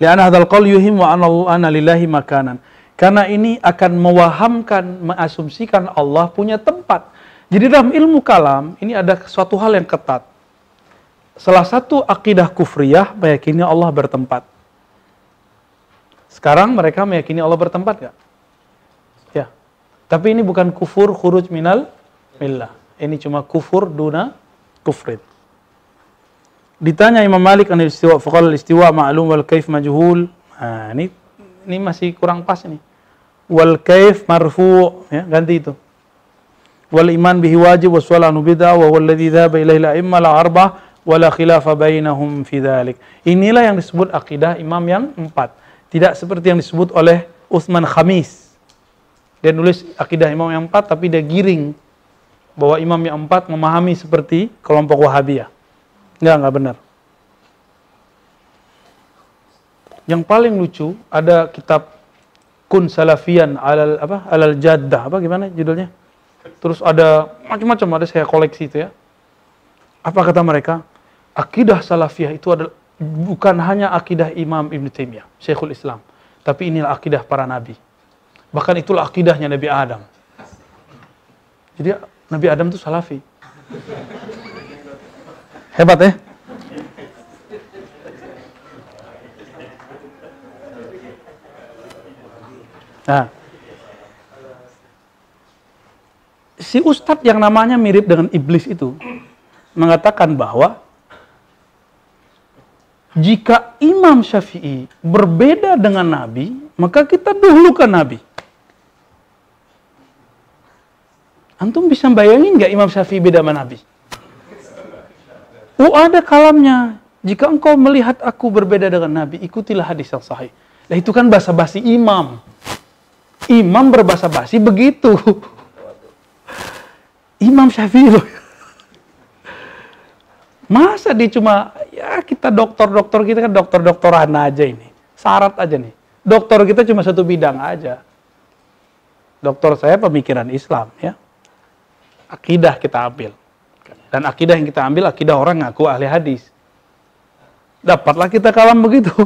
Lian hadzal qaul yuhim wa anna lillahi makanan. Karena ini akan mewahamkan, mengasumsikan Allah punya tempat. Jadi dalam ilmu kalam ini ada suatu hal yang ketat. Salah satu akidah kufriyah meyakini Allah bertempat. Sekarang mereka meyakini Allah bertempat gak? Ya. Tapi ini bukan kufur khuruj minal millah. Ini cuma kufur duna kufrin. Ditanya Imam Malik an istiwa faqal istiwa ma'lum wal kaif majhul. Nah, ini ini masih kurang pas ini. Wal kaif marfu ya, ganti itu bihi wajib wa su'al bid'ah alladhi dhahaba ilaihi al-a'imma al-arba'ah wa la khilafa bainahum fi dhalik. Inilah yang disebut akidah imam yang empat. Tidak seperti yang disebut oleh Utsman Khamis. Dia nulis akidah imam yang empat tapi dia giring bahwa imam yang empat memahami seperti kelompok Wahabiyah. Enggak, enggak benar. Yang paling lucu ada kitab Kun Salafian alal apa? Alal Jaddah apa gimana judulnya? Terus ada macam-macam ada saya koleksi itu ya. Apa kata mereka? Akidah salafiyah itu adalah bukan hanya akidah Imam Ibn Taimiyah, Syekhul Islam, tapi inilah akidah para nabi. Bahkan itulah akidahnya Nabi Adam. Jadi Nabi Adam itu salafi. Hebat ya? Nah, si ustadz yang namanya mirip dengan iblis itu mengatakan bahwa jika Imam Syafi'i berbeda dengan Nabi, maka kita dahulukan Nabi. Antum bisa bayangin nggak Imam Syafi'i beda sama Nabi? Oh ada kalamnya. Jika engkau melihat aku berbeda dengan Nabi, ikutilah hadis yang sahih. Nah itu kan bahasa basi imam. Imam berbahasa basi begitu. Imam Syafi'i loh. Masa dia cuma, ya kita dokter-dokter kita kan dokter-dokteran aja ini. Syarat aja nih. Dokter kita cuma satu bidang aja. Dokter saya pemikiran Islam ya. Akidah kita ambil. Dan akidah yang kita ambil, akidah orang ngaku ahli hadis. Dapatlah kita kalam begitu.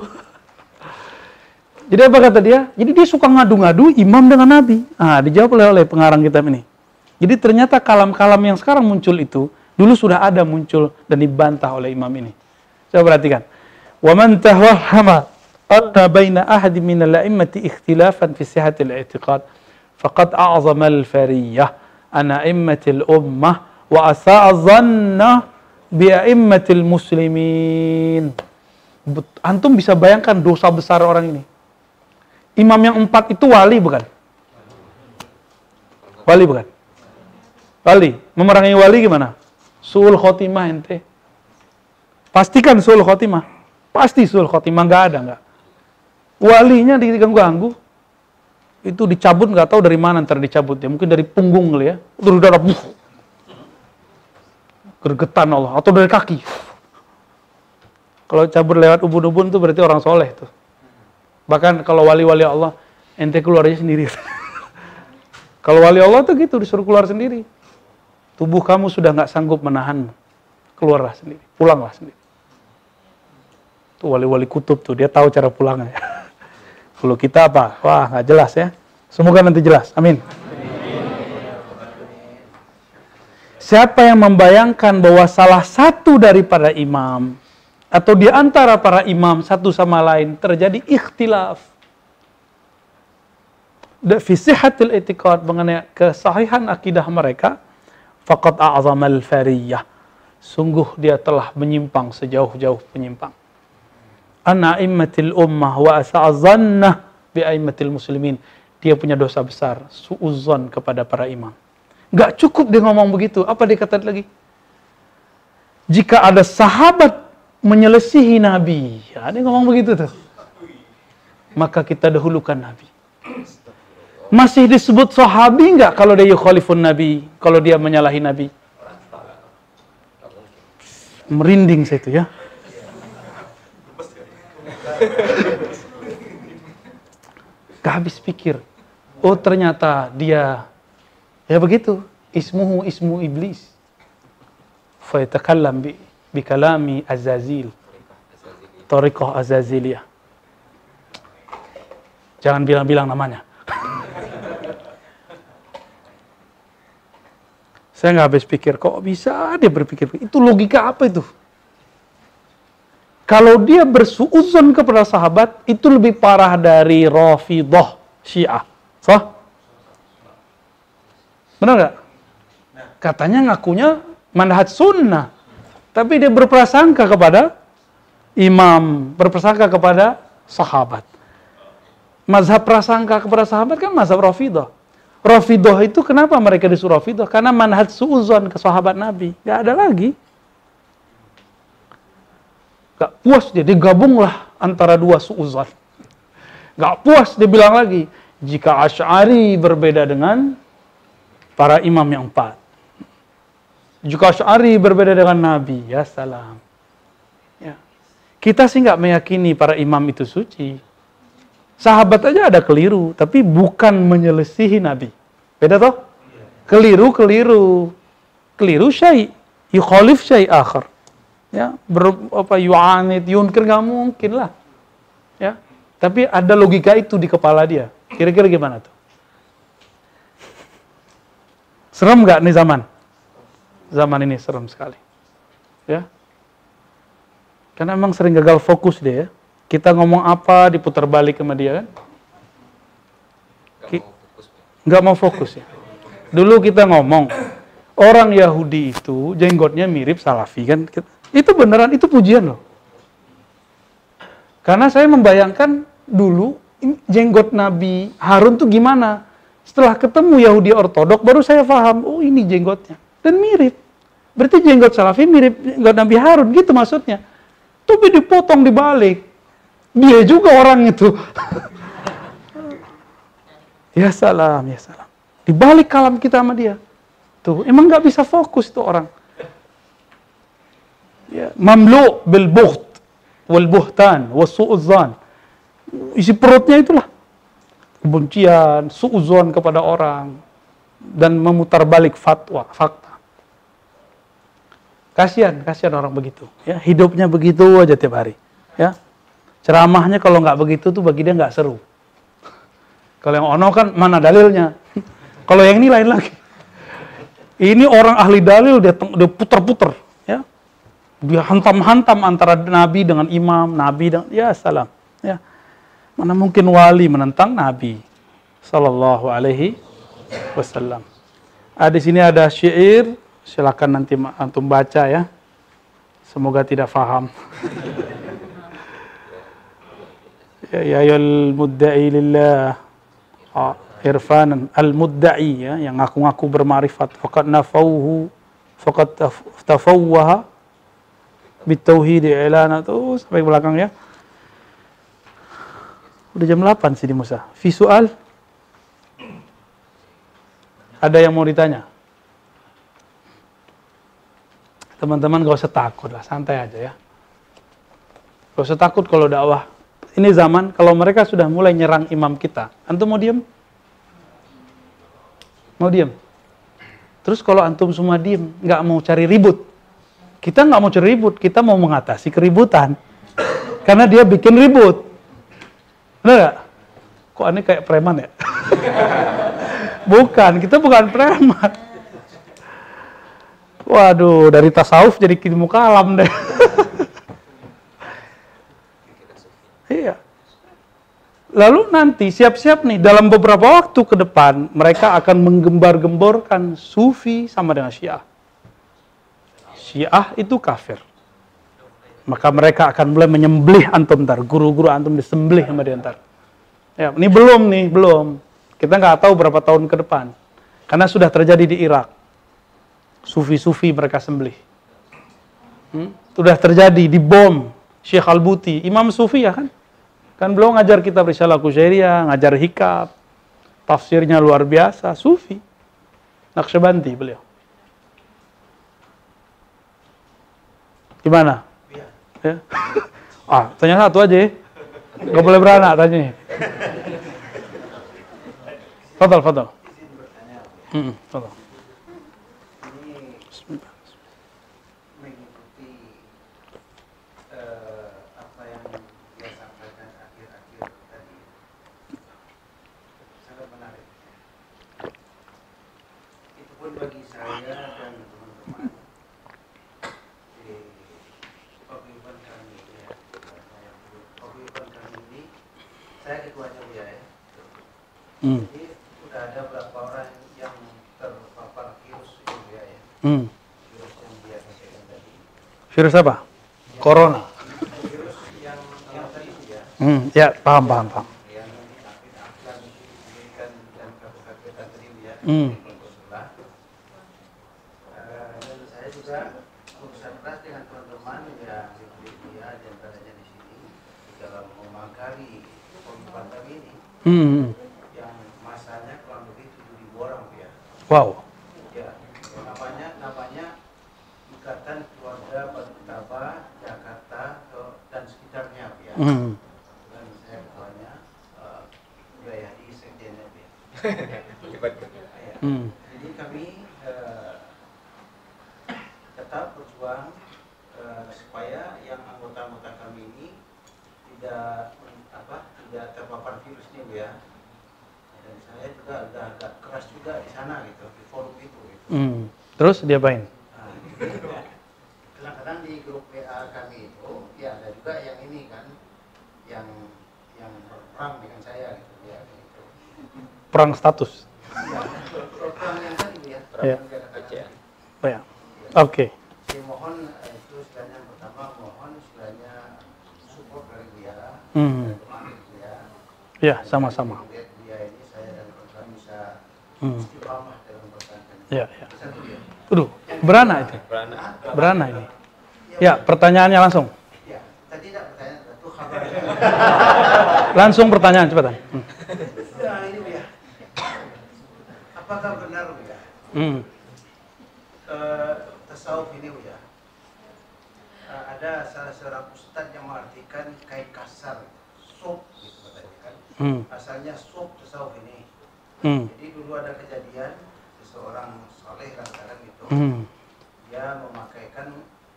Jadi apa kata dia? Jadi dia suka ngadu-ngadu imam dengan nabi. Ah, dijawab oleh, oleh pengarang kitab ini. Jadi ternyata kalam-kalam yang sekarang muncul itu dulu sudah ada muncul dan dibantah oleh imam ini. Coba perhatikan. Wa man tahwahama anna baina ahadi min al-a'immati ikhtilafan fi sihhatil i'tiqad faqad a'zama al-fariyah ana immatil ummah wa asa'a dhanna bi a'immatil muslimin. Antum bisa bayangkan dosa besar orang ini. Imam yang empat itu wali bukan? Wali bukan? Wali. Memerangi wali gimana? Sul khotimah ente. Pastikan sul khotimah. Pasti sul khotimah nggak ada nggak. Walinya diganggu-ganggu. Itu dicabut nggak tahu dari mana ntar dicabut ya. Mungkin dari punggung kali ya. Terus darah. Gergetan Allah. Atau dari kaki. Kalau cabut lewat ubun-ubun itu berarti orang soleh tuh. Bahkan kalau wali-wali Allah, ente keluar aja sendiri. kalau wali Allah tuh gitu, disuruh keluar sendiri. Tubuh kamu sudah nggak sanggup menahan, keluarlah sendiri, pulanglah sendiri. Tuh wali-wali kutub tuh, dia tahu cara pulangnya. kalau kita apa? Wah, nggak jelas ya. Semoga nanti jelas. Amin. Siapa yang membayangkan bahwa salah satu daripada imam atau di antara para imam satu sama lain terjadi ikhtilaf fi sihhatil itiqad mengenai kesahihan akidah mereka faqad a'zamal fariyah sungguh dia telah menyimpang sejauh-jauh penyimpang ana immatil ummah wa asa'zanna bi aimmatil muslimin dia punya dosa besar suuzon kepada para imam Gak cukup dia ngomong begitu. Apa dia kata lagi? Jika ada sahabat menyelesihi Nabi. Ya, dia ngomong begitu tuh. Maka kita dahulukan Nabi. Masih disebut sahabi nggak kalau dia yukhalifun Nabi? Kalau dia menyalahi Nabi? Merinding saya itu ya. Gak habis pikir. Oh ternyata dia Ya begitu. Ismuhu ismu iblis. Fayatakallam bi, bi kalami azazil. Tariqah azaziliyah. Jangan bilang-bilang namanya. Saya nggak habis pikir, kok bisa dia berpikir? Itu logika apa itu? Kalau dia bersuuzon kepada sahabat, itu lebih parah dari Rafidah Syiah. Sah? Benar nggak? Katanya ngakunya manhaj sunnah. Tapi dia berprasangka kepada imam, berprasangka kepada sahabat. Mazhab prasangka kepada sahabat kan mazhab Rafidah. Rafidah itu kenapa mereka disuruh Rafidah? Karena manhaj suuzon ke sahabat Nabi. Gak ada lagi. Gak puas dia, dia gabunglah antara dua suuzon. Gak puas dia bilang lagi, jika Ash'ari berbeda dengan para imam yang empat. Juga Syari berbeda dengan Nabi, ya salam. Ya. Kita sih nggak meyakini para imam itu suci. Sahabat aja ada keliru, tapi bukan menyelesihi Nabi. Beda toh? Keliru, keliru. Keliru syai. Yukhalif syai akhir. Ya, ber, apa yu'anid, yunkir nggak mungkin lah. Ya. Tapi ada logika itu di kepala dia. Kira-kira gimana tuh? Serem nggak nih zaman? Zaman ini serem sekali. Ya, Karena emang sering gagal fokus dia ya. Kita ngomong apa diputar balik sama dia kan? Gak mau fokus. Nggak mau fokus ya. Dulu kita ngomong, orang Yahudi itu jenggotnya mirip Salafi kan? Itu beneran, itu pujian loh. Karena saya membayangkan dulu jenggot Nabi Harun tuh gimana? Setelah ketemu Yahudi ortodok baru saya paham, oh ini jenggotnya. Dan mirip. Berarti jenggot Salafi mirip jenggot Nabi Harun gitu maksudnya. Tapi dipotong dibalik. Dia juga orang itu. ya salam, ya salam. Dibalik kalam kita sama dia. Tuh, emang nggak bisa fokus tuh orang. Ya, mamlu bil buht wal buhtan wa su'udzan. Isi perutnya itulah kebencian, su'udzon kepada orang dan memutar balik fatwa, fakta. Kasihan, kasihan orang begitu. Ya, hidupnya begitu aja tiap hari. Ya, ceramahnya kalau nggak begitu tuh bagi dia nggak seru. Kalau yang ono kan mana dalilnya? Kalau yang ini lain lagi. Ini orang ahli dalil dia, dia puter-puter, ya. Dia hantam-hantam antara nabi dengan imam, nabi dengan ya salam, ya. Mana mungkin wali menentang nabi sallallahu alaihi wasallam. Ah, di sini ada syair, silakan nanti antum baca ya. Semoga tidak faham. ya ayyuhal mudda'i lillah ah, irfanan al-mudda'i ya, yang ngaku-ngaku bermarifat faqad nafauhu faqad taf- tafawwaha bitauhid i'lana tuh sampai belakang ya. Udah jam 8 sih di Musa. Visual ada yang mau ditanya? Teman-teman gak usah takut lah, santai aja ya. Gak usah takut kalau dakwah. Ini zaman kalau mereka sudah mulai nyerang imam kita. Antum mau diem? Mau diem? Terus kalau antum semua diem, nggak mau cari ribut. Kita nggak mau cari ribut, kita mau mengatasi keributan. Karena dia bikin ribut. Benar nggak? Kok aneh kayak preman ya? bukan, kita bukan preman. Waduh, dari tasawuf jadi ilmu kalam deh. iya. Lalu nanti siap-siap nih dalam beberapa waktu ke depan mereka akan menggembar-gemborkan sufi sama dengan syiah. Syiah itu kafir. Maka mereka akan mulai menyembelih antum ntar. Guru-guru antum disembelih sama dia ntar. Ya, ini belum nih, belum. Kita nggak tahu berapa tahun ke depan. Karena sudah terjadi di Irak. Sufi-sufi mereka sembelih. Hmm? Sudah terjadi di bom Syekh Al-Buti. Imam Sufi ya kan? Kan beliau ngajar kita risalah kusyairiyah, ngajar hikab, tafsirnya luar biasa, sufi. Naqsyabandi beliau. Gimana? Ya. ah, tanya satu aja ya. Gak boleh beranak tanya. Fadal, fadal. Hmm, fadal. mengikuti eh, apa yang dia sampaikan akhir-akhir tadi sangat menarik. Itu pun bagi saya dan teman-teman di paguyuban kami ya, saya paguyuban kami ini saya ketuanya Bu ya. Hmm. Jadi sudah ada beberapa orang yang terpapar virus ini Bu ya. Hmm. Virus yang dia sampaikan tadi. Virus apa? Corona. virus yang yang tadi ya Hmm, ya, paham, paham, paham. yang dan kabupaten tadi itu ya Hmm. untuk Wow. ya namanya namanya Ikatan Keluarga Betapa Jakarta ke- dan sekitarnya Bu, ya Hmm. dan saya ketuanya uh, wilayah di sekjennya Bu, ya. Libatkan. Ya. Hmm. Jadi kami eh, tetap berjuang eh, supaya yang anggota-anggota kami ini tidak apa tidak terpapar virus ini Bu, ya. Dan saya juga agak, keras juga di sana gitu di forum itu. Gitu. Hmm. Terus diapain? Nah, kadang-kadang di grup WA kami itu ya ada juga yang ini kan yang yang berperang dengan saya gitu ya gitu. Perang status. Ya, berperang yang tadi ya. Iya. Perang negara Baca ya. Oh ya. Oke. Jadi mohon eh, itu istilahnya yang pertama mohon istilahnya support dari dia, Hmm. dari teman dia. Ya, sama-sama. Lihat dia ini saya dan kawan bisa Hmm. Ya, ya. Aduh, berana itu. Berana ini. Ya, pertanyaannya langsung. Langsung pertanyaan cepetan. Hmm. Apakah benar ya? Hmm. tasawuf ini ya ada salah seorang ustadz yang mengartikan kain kasar sop gitu katanya kan Hmm. asalnya sop tasawuf ini Hmm. jadi dulu ada kejadian seseorang soleh lantaran itu Hmm. dia memakaikan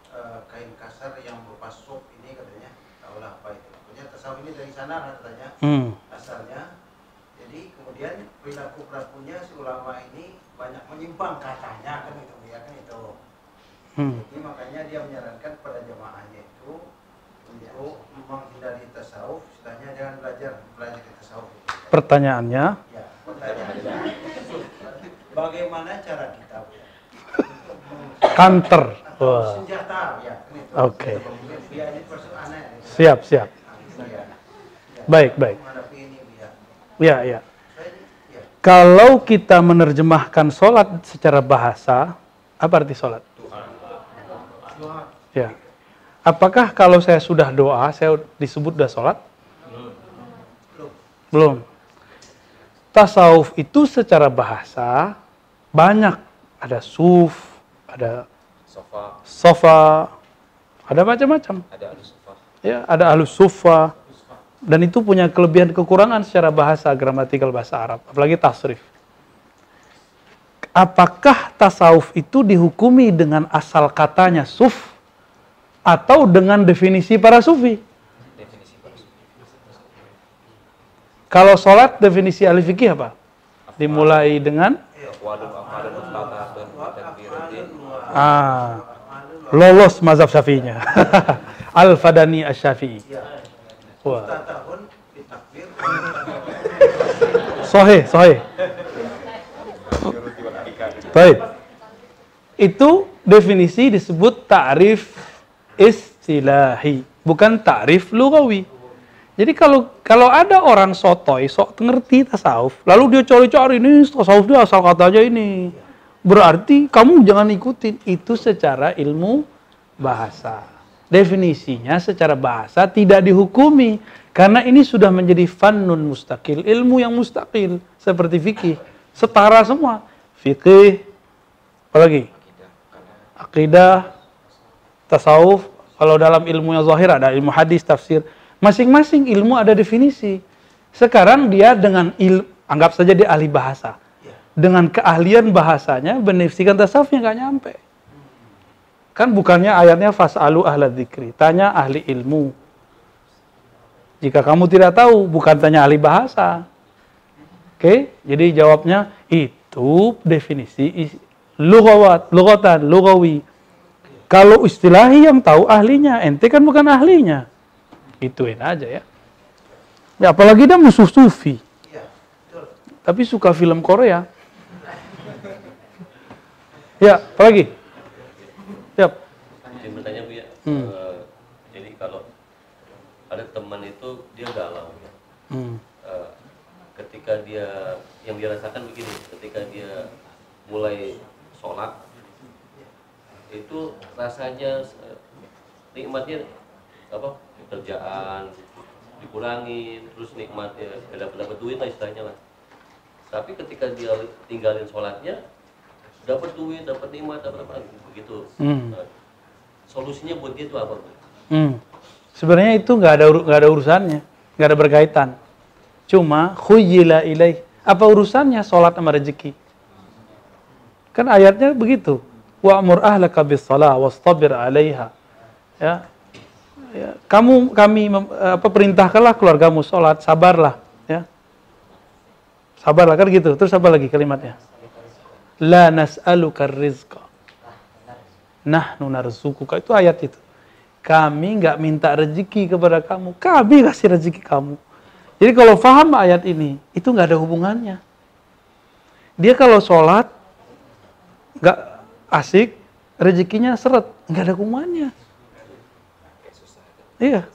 eh, kain kasar yang berupa sop ini katanya tahulah apa itu pokoknya tasawuf ini dari sana katanya Hmm. asalnya jadi kemudian perilaku perilakunya si ulama ini banyak menyimpang katanya kan itu ya kan itu Hmm. jadi makanya dia menyarankan pada jamaahnya itu untuk menghindari tasawuf istilahnya jangan belajar belajar tasawuf. Pertanyaannya, ya pertanyaannya bagaimana cara kita counter. senjata ya Oke. Siap, siap. Ya. Ya. Baik, baik. ya Ya, ya. Kalau kita menerjemahkan sholat secara bahasa, apa arti sholat? doa Ya. Apakah kalau saya sudah doa, saya disebut sudah sholat? belum Belum. Tasawuf itu secara bahasa banyak. Ada suf, ada Sofa. sofa, ada macam-macam. Ada alus sofa. Ya, ada ahlus sufa. Dan itu punya kelebihan kekurangan secara bahasa gramatikal bahasa Arab, apalagi tasrif. Apakah tasawuf itu dihukumi dengan asal katanya suf atau dengan definisi para sufi? Definisi. Kalau sholat definisi ahli fikih apa? Dimulai dengan Ah, lolos mazhab syafi'inya. Al-Fadani Asy-Syafi'i. Wah. Sohe, sohe. Baik. Itu definisi disebut ta'rif istilahi, bukan ta'rif lugawi. Jadi kalau kalau ada orang sotoy, sok ngerti tasawuf, lalu dia cari-cari ini tasawuf dia asal kata aja ini. Berarti kamu jangan ikutin itu secara ilmu bahasa. Definisinya secara bahasa tidak dihukumi karena ini sudah menjadi fannun mustaqil, ilmu yang mustaqil seperti fikih, setara semua. Fikih apalagi? Akidah, tasawuf, kalau dalam ilmu yang zahir ada ilmu hadis, tafsir. Masing-masing ilmu ada definisi. Sekarang dia dengan il, anggap saja dia ahli bahasa. Dengan keahlian bahasanya, beneficikan tasawufnya nggak nyampe. Kan bukannya ayatnya fas'alu ahla dzikri, tanya ahli ilmu. Jika kamu tidak tahu, bukan tanya ahli bahasa. Oke, jadi jawabnya itu definisi is- lugawat, lugatan, lugawi. Kalau istilahi yang tahu ahlinya, ente kan bukan ahlinya. Ituin aja ya. Ya apalagi dia musuh sufi, iya betul tapi suka film Korea. Ya, apalagi? Ya. Izin bertanya Bu ya. Hmm. Eh, jadi kalau ada teman itu dia galau ya. Hmm. Eh, ketika dia yang dia rasakan begini, ketika dia mulai sholat itu rasanya eh, nikmatnya apa pekerjaan dikurangi terus nikmatnya dapat dapat duit lah istilahnya lah tapi ketika dia tinggalin sholatnya dapat duit dapat nikmat dapat apa begitu Hmm. Nah, solusinya buat dia itu apa? Hmm. Sebenarnya itu nggak ada nggak ada urusannya, nggak ada berkaitan. Cuma khuyila ilaih. Apa urusannya sholat sama rezeki? Kan ayatnya begitu. Wa'mur ahlaka bis shalah wastabir 'alaiha. Ya. Ya. Kamu kami mem- apa perintahkanlah keluargamu sholat, sabarlah, ya. Sabarlah kan gitu. Terus apa lagi kalimatnya? La nas'aluka rizqa. Nahnu narzukuka. Itu ayat itu. kami nggak minta rezeki kepada kamu, kami kasih rezeki kamu. Jadi kalau faham ayat ini, itu nggak ada hubungannya. Dia kalau sholat nggak asik, rezekinya seret, nggak ada hubungannya. Iya.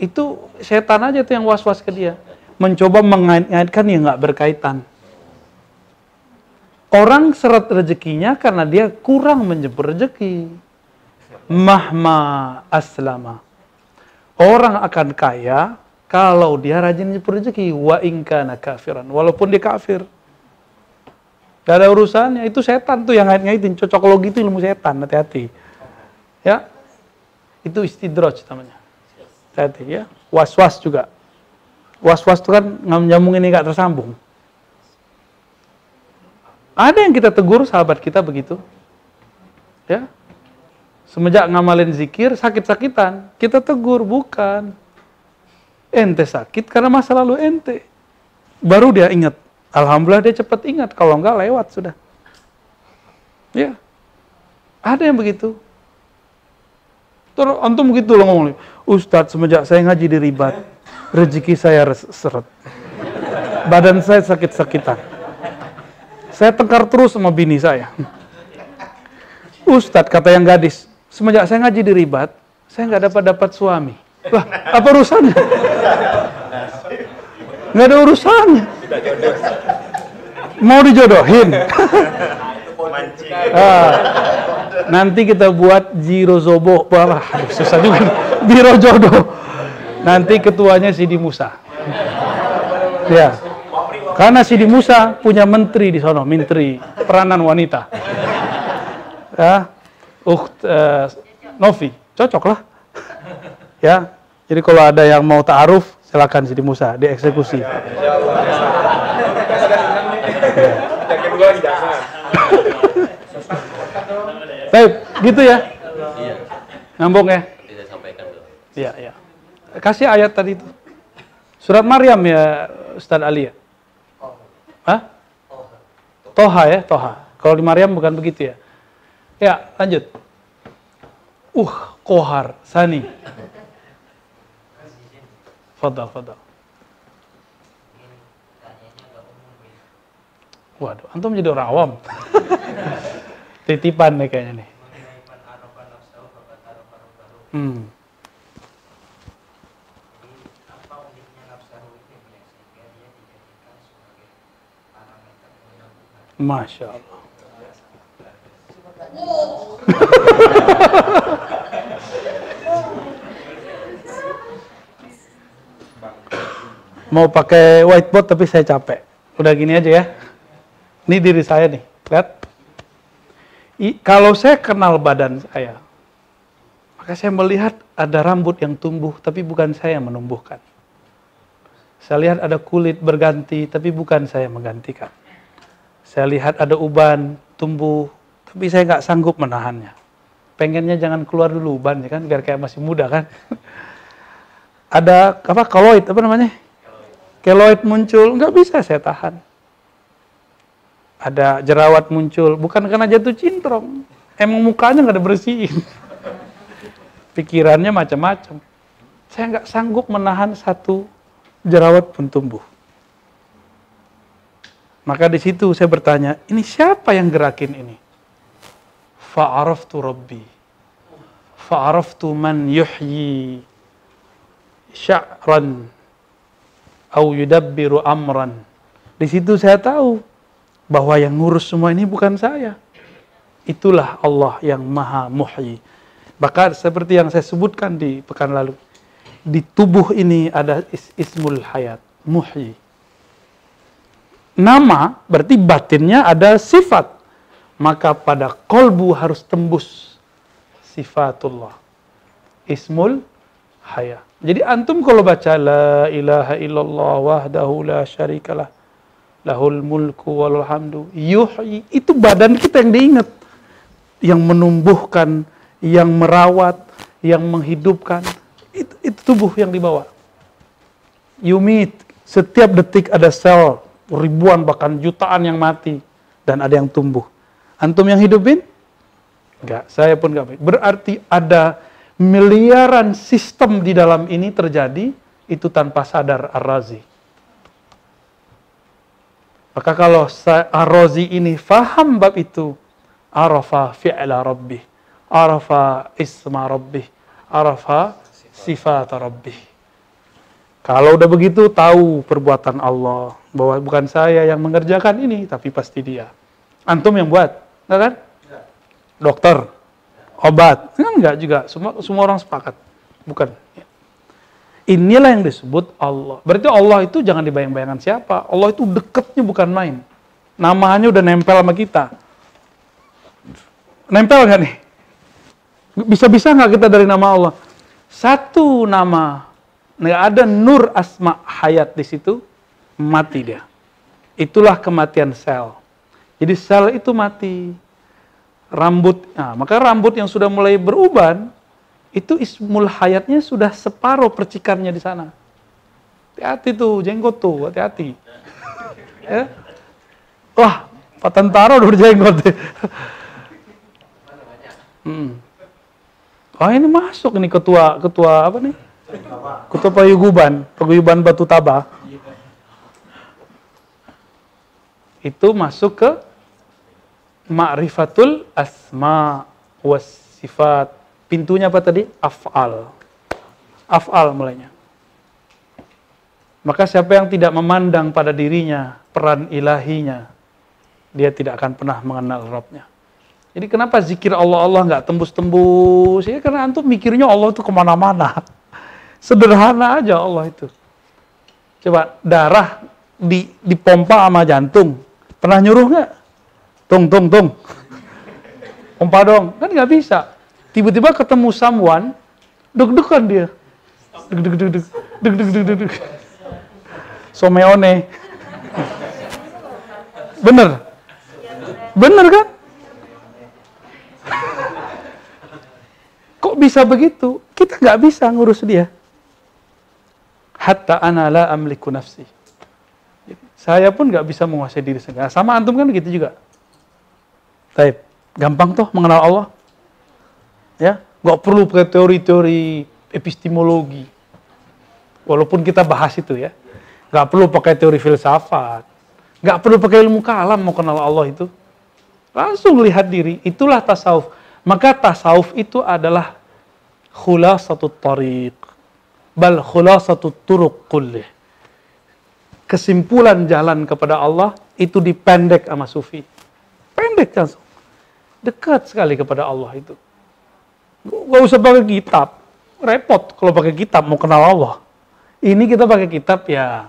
Itu setan aja tuh yang was-was ke dia. Mencoba mengait-ngaitkan yang nggak berkaitan. Orang seret rezekinya karena dia kurang menjemput rezeki. Mahma aslama. Orang akan kaya kalau dia rajin menjemput rezeki. Wa ingkana kafiran. Walaupun dia kafir. Gak ada urusannya. Itu setan tuh yang ngait-ngaitin. Cocokologi itu ilmu setan. Hati-hati. Ya. Itu istidroj namanya. Hati-hati ya. Was-was juga. Was-was itu kan nyambung ini gak tersambung. Ada yang kita tegur sahabat kita begitu. Ya. Semenjak ngamalin zikir, sakit-sakitan. Kita tegur, bukan. Ente sakit karena masa lalu ente. Baru dia ingat. Alhamdulillah dia cepat ingat. Kalau enggak lewat sudah. Ya. Ada yang begitu. Terus antum begitu loh ngomong. Ustadz semenjak saya ngaji di ribat, rezeki saya seret. Badan saya sakit-sakitan. Saya tengkar terus sama bini saya. Ustadz kata yang gadis, semenjak saya ngaji di ribat, saya nggak dapat dapat suami. Lah, apa urusannya? Nggak ada urusannya. Mau dijodohin. ah, nanti kita buat Jiro Zobo. Wah, susah juga. Biro jodoh. Nanti ketuanya Sidi Musa. Ya. Karena Sidi Musa punya menteri di sono, menteri peranan wanita. Ya. Uh, Novi, cocok lah. Ya. Jadi kalau ada yang mau ta'aruf, silakan Sidi Musa dieksekusi. Baik, gitu ya. Iya. Nyambung ya. Saya sampaikan dulu. Iya, iya. Kasih ayat tadi itu. Surat Maryam ya, Ustaz Ali ya? Hah? Toha ya, Toha. Kalau di Maryam bukan begitu ya. Ya, lanjut. Uh, kohar, Sani. Fadal, fadal. Waduh, antum jadi orang awam. Titipan nih kayaknya nih. Hmm. Masya Allah. Mau pakai whiteboard tapi saya capek. Udah gini aja ya. Ini diri saya nih. Lihat. Kalau saya kenal badan saya, maka saya melihat ada rambut yang tumbuh, tapi bukan saya yang menumbuhkan. Saya lihat ada kulit berganti, tapi bukan saya menggantikan. Saya lihat ada uban tumbuh, tapi saya nggak sanggup menahannya. Pengennya jangan keluar dulu uban, ya kan, biar kayak masih muda kan. ada apa koloid apa namanya? Keloid muncul, nggak bisa saya tahan. Ada jerawat muncul, bukan karena jatuh cintrong. Emang mukanya nggak ada bersihin. Pikirannya macam-macam. Saya nggak sanggup menahan satu jerawat pun tumbuh. Maka di situ saya bertanya, ini siapa yang gerakin ini? Fa'araftu Rabbi. Fa'araftu man yuhyi sya'ran au yudabbiru amran. Di situ saya tahu bahwa yang ngurus semua ini bukan saya. Itulah Allah yang maha muhyi. Bahkan seperti yang saya sebutkan di pekan lalu. Di tubuh ini ada is ismul hayat, muhyi. Nama berarti batinnya ada sifat. Maka pada kolbu harus tembus sifatullah. Ismul hayat. Jadi antum kalau baca la ilaha illallah wahdahu la syarikalah lahul mulku walul yuhyi. Itu badan kita yang diingat. Yang menumbuhkan yang merawat yang menghidupkan. Itu, itu tubuh yang dibawa. Yumit. Setiap detik ada sel ribuan bahkan jutaan yang mati. Dan ada yang tumbuh. Antum yang hidupin? Enggak. Saya pun enggak. Berarti ada miliaran sistem di dalam ini terjadi, itu tanpa sadar Ar-Razi. Maka kalau Ar-Razi ini faham bab itu, arafa fi'la rabbih, arafa isma rabbih, arafa sifat rabbih. Kalau udah begitu tahu perbuatan Allah bahwa bukan saya yang mengerjakan ini tapi pasti dia. Antum yang buat, enggak kan? Dokter, obat, kan enggak juga. Semua semua orang sepakat. Bukan. Inilah yang disebut Allah. Berarti Allah itu jangan dibayang-bayangkan siapa. Allah itu deketnya bukan main. Namanya udah nempel sama kita. Nempel gak nih? Bisa-bisa nggak kita dari nama Allah? Satu nama nggak ada nur asma hayat di situ, mati dia. Itulah kematian sel. Jadi sel itu mati. Rambut, nah, maka rambut yang sudah mulai beruban, itu ismul hayatnya sudah separuh percikannya di sana. Hati-hati tuh, jenggot tuh, hati-hati. ya. Wah, Pak Tentara udah berjenggot. hmm. Oh ini masuk nih ketua ketua apa nih? Ketua Payuguban, Paguyuban Batu Tabah. Itu masuk ke ma'rifatul asma was sifat. Pintunya apa tadi? Af'al. Af'al mulainya. Maka siapa yang tidak memandang pada dirinya peran ilahinya, dia tidak akan pernah mengenal Rabbnya. Jadi kenapa zikir Allah Allah nggak tembus-tembus? Ya karena antum mikirnya Allah itu ke mana-mana. Sederhana aja Allah itu. Coba darah di dipompa sama jantung. Pernah nyuruh nggak? Tung tung tung. Pompa dong. Kan nggak bisa. Tiba-tiba ketemu someone, deg-degan dia. Deg deg deg deg deg deg deg deg. Someone. Bener? Bener kan? Kok bisa begitu? Kita nggak bisa ngurus dia hatta ana la amliku nafsi. Saya pun nggak bisa menguasai diri sendiri. Sama antum kan gitu juga. Taib. Gampang toh mengenal Allah. Ya, nggak perlu pakai teori-teori epistemologi. Walaupun kita bahas itu ya. Nggak perlu pakai teori filsafat. Nggak perlu pakai ilmu kalam mau kenal Allah itu. Langsung lihat diri. Itulah tasawuf. Maka tasawuf itu adalah satu tariq bal khulasatu turuq kullih. Kesimpulan jalan kepada Allah itu dipendek sama sufi. Pendek langsung. Dekat sekali kepada Allah itu. Gak usah pakai kitab. Repot kalau pakai kitab mau kenal Allah. Ini kita pakai kitab ya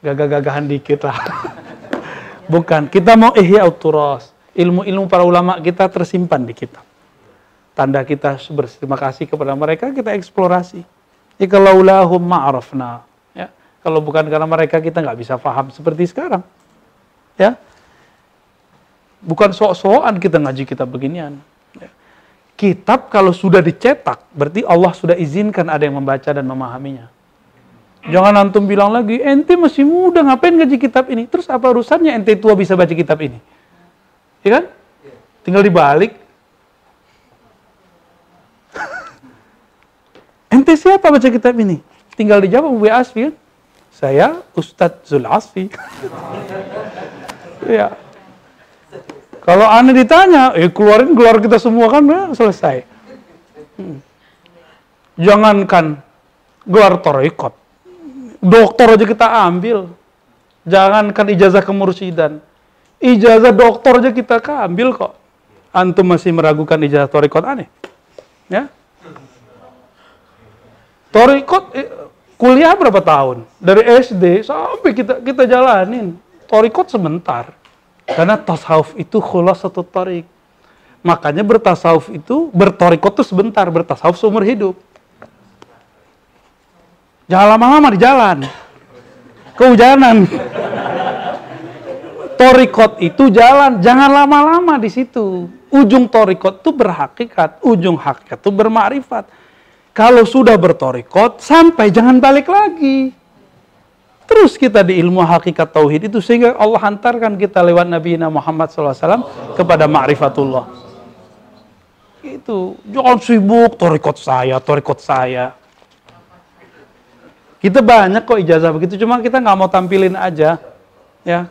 gagah-gagahan dikit lah. Bukan, kita mau ihya turas. Ilmu-ilmu para ulama kita tersimpan di kitab. Tanda kita berterima kasih kepada mereka, kita eksplorasi. Jika laulahum ma'arafna. Ya. Kalau bukan karena mereka kita nggak bisa paham seperti sekarang. Ya. Bukan sok-sokan kita ngaji kitab beginian. Kitab kalau sudah dicetak, berarti Allah sudah izinkan ada yang membaca dan memahaminya. Jangan antum bilang lagi, ente masih muda, ngapain ngaji kitab ini? Terus apa urusannya ente tua bisa baca kitab ini? Ya kan? Tinggal dibalik, Ente siapa baca kitab ini? Tinggal dijawab Bu Asfi kan? Saya Ustadz Zul Asfi. ya. Kalau aneh ditanya, eh keluarin keluar kita semua kan ya, selesai. Hmm. Jangankan gelar torikot. Dokter aja kita ambil. Jangankan ijazah kemursidan. Ijazah dokter aja kita ambil kok. Antum masih meragukan ijazah torikot aneh. Ya, Torikot eh, kuliah berapa tahun? Dari SD sampai kita kita jalanin. Torikot sebentar. Karena tasawuf itu satu tarik. Makanya bertasawuf itu, bertorikot itu sebentar, bertasawuf seumur hidup. Jangan lama-lama di jalan. Kehujanan. Torikot itu jalan, jangan lama-lama di situ. Ujung torikot itu berhakikat, ujung hakikat itu bermakrifat. Kalau sudah bertorikot, sampai jangan balik lagi. Terus kita di ilmu hakikat tauhid itu sehingga Allah hantarkan kita lewat Nabi Muhammad SAW kepada ma'rifatullah. Itu jangan sibuk torikot saya, torikot saya. Kita banyak kok ijazah begitu, cuma kita nggak mau tampilin aja, ya.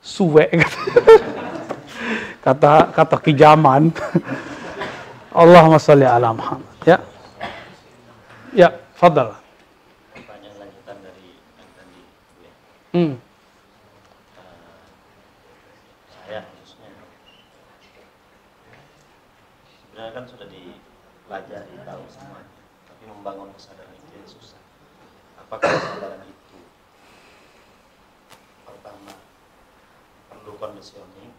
Suwe kata kata kijaman. Allahumma sholli ala Muhammad. Ya. Ya, fadal. pertanyaan lanjutan dari yang tadi Bu, ya. Hmm. saya khususnya sebenarnya kan sudah dipelajari tahu semuanya tapi membangun kesadaran itu yang susah apakah kesadaran itu pertama perlu conditioning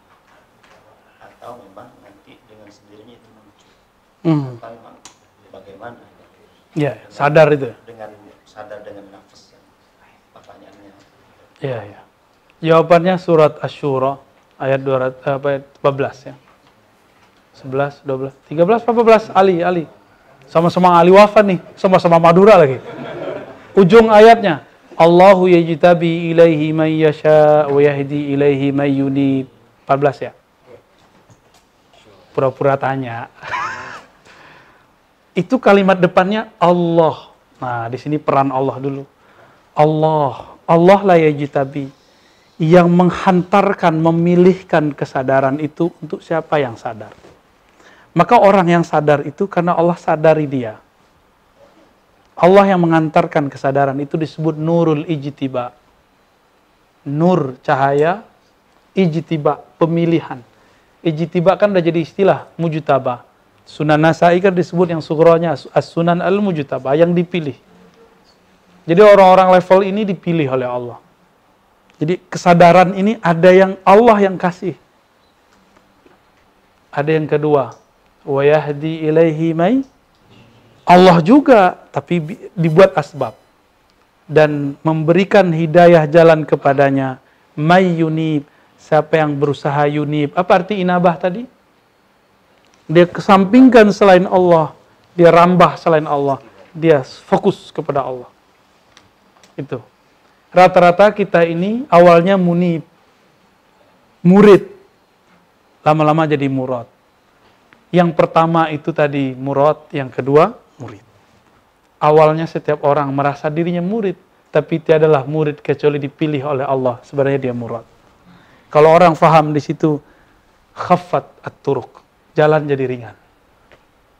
atau memang nanti dengan sendirinya itu muncul Hmm. atau memang bagaimana Ya, sadar itu. dengan sadar dengan Ya, ya. Jawabannya surat Asy-Syura ayat 200 eh, apa ayat 14 ya. 11, 12, 13, 14 Ali, Ali. Sama-sama Ali wafat nih, sama-sama Madura lagi. Ujung ayatnya Allahu yajtabi ilaihi man yasha wa yahdi ilaihi man yunib. 14 ya. Pura-pura tanya. Itu kalimat depannya Allah. Nah, di sini peran Allah dulu. Allah, Allah lah yajtabi yang menghantarkan, memilihkan kesadaran itu untuk siapa yang sadar. Maka orang yang sadar itu karena Allah sadari dia. Allah yang mengantarkan kesadaran itu disebut nurul ijtiba. Nur cahaya, ijtiba pemilihan. Ijtiba kan udah jadi istilah mujtaba. Sunan Nasai kan disebut yang sukronya as-sunan al-mujtaba yang dipilih. Jadi orang-orang level ini dipilih oleh Allah. Jadi kesadaran ini ada yang Allah yang kasih. Ada yang kedua, wa yahdi ilaihi mai Allah juga tapi dibuat asbab dan memberikan hidayah jalan kepadanya may yunib siapa yang berusaha yunib apa arti inabah tadi dia kesampingkan selain Allah dia rambah selain Allah dia fokus kepada Allah itu. Rata-rata kita ini awalnya munib murid lama-lama jadi murad. Yang pertama itu tadi murad yang kedua murid. Awalnya setiap orang merasa dirinya murid tapi tiadalah murid kecuali dipilih oleh Allah sebenarnya dia murad. Kalau orang faham di situ khaffat at-turuq jalan jadi ringan.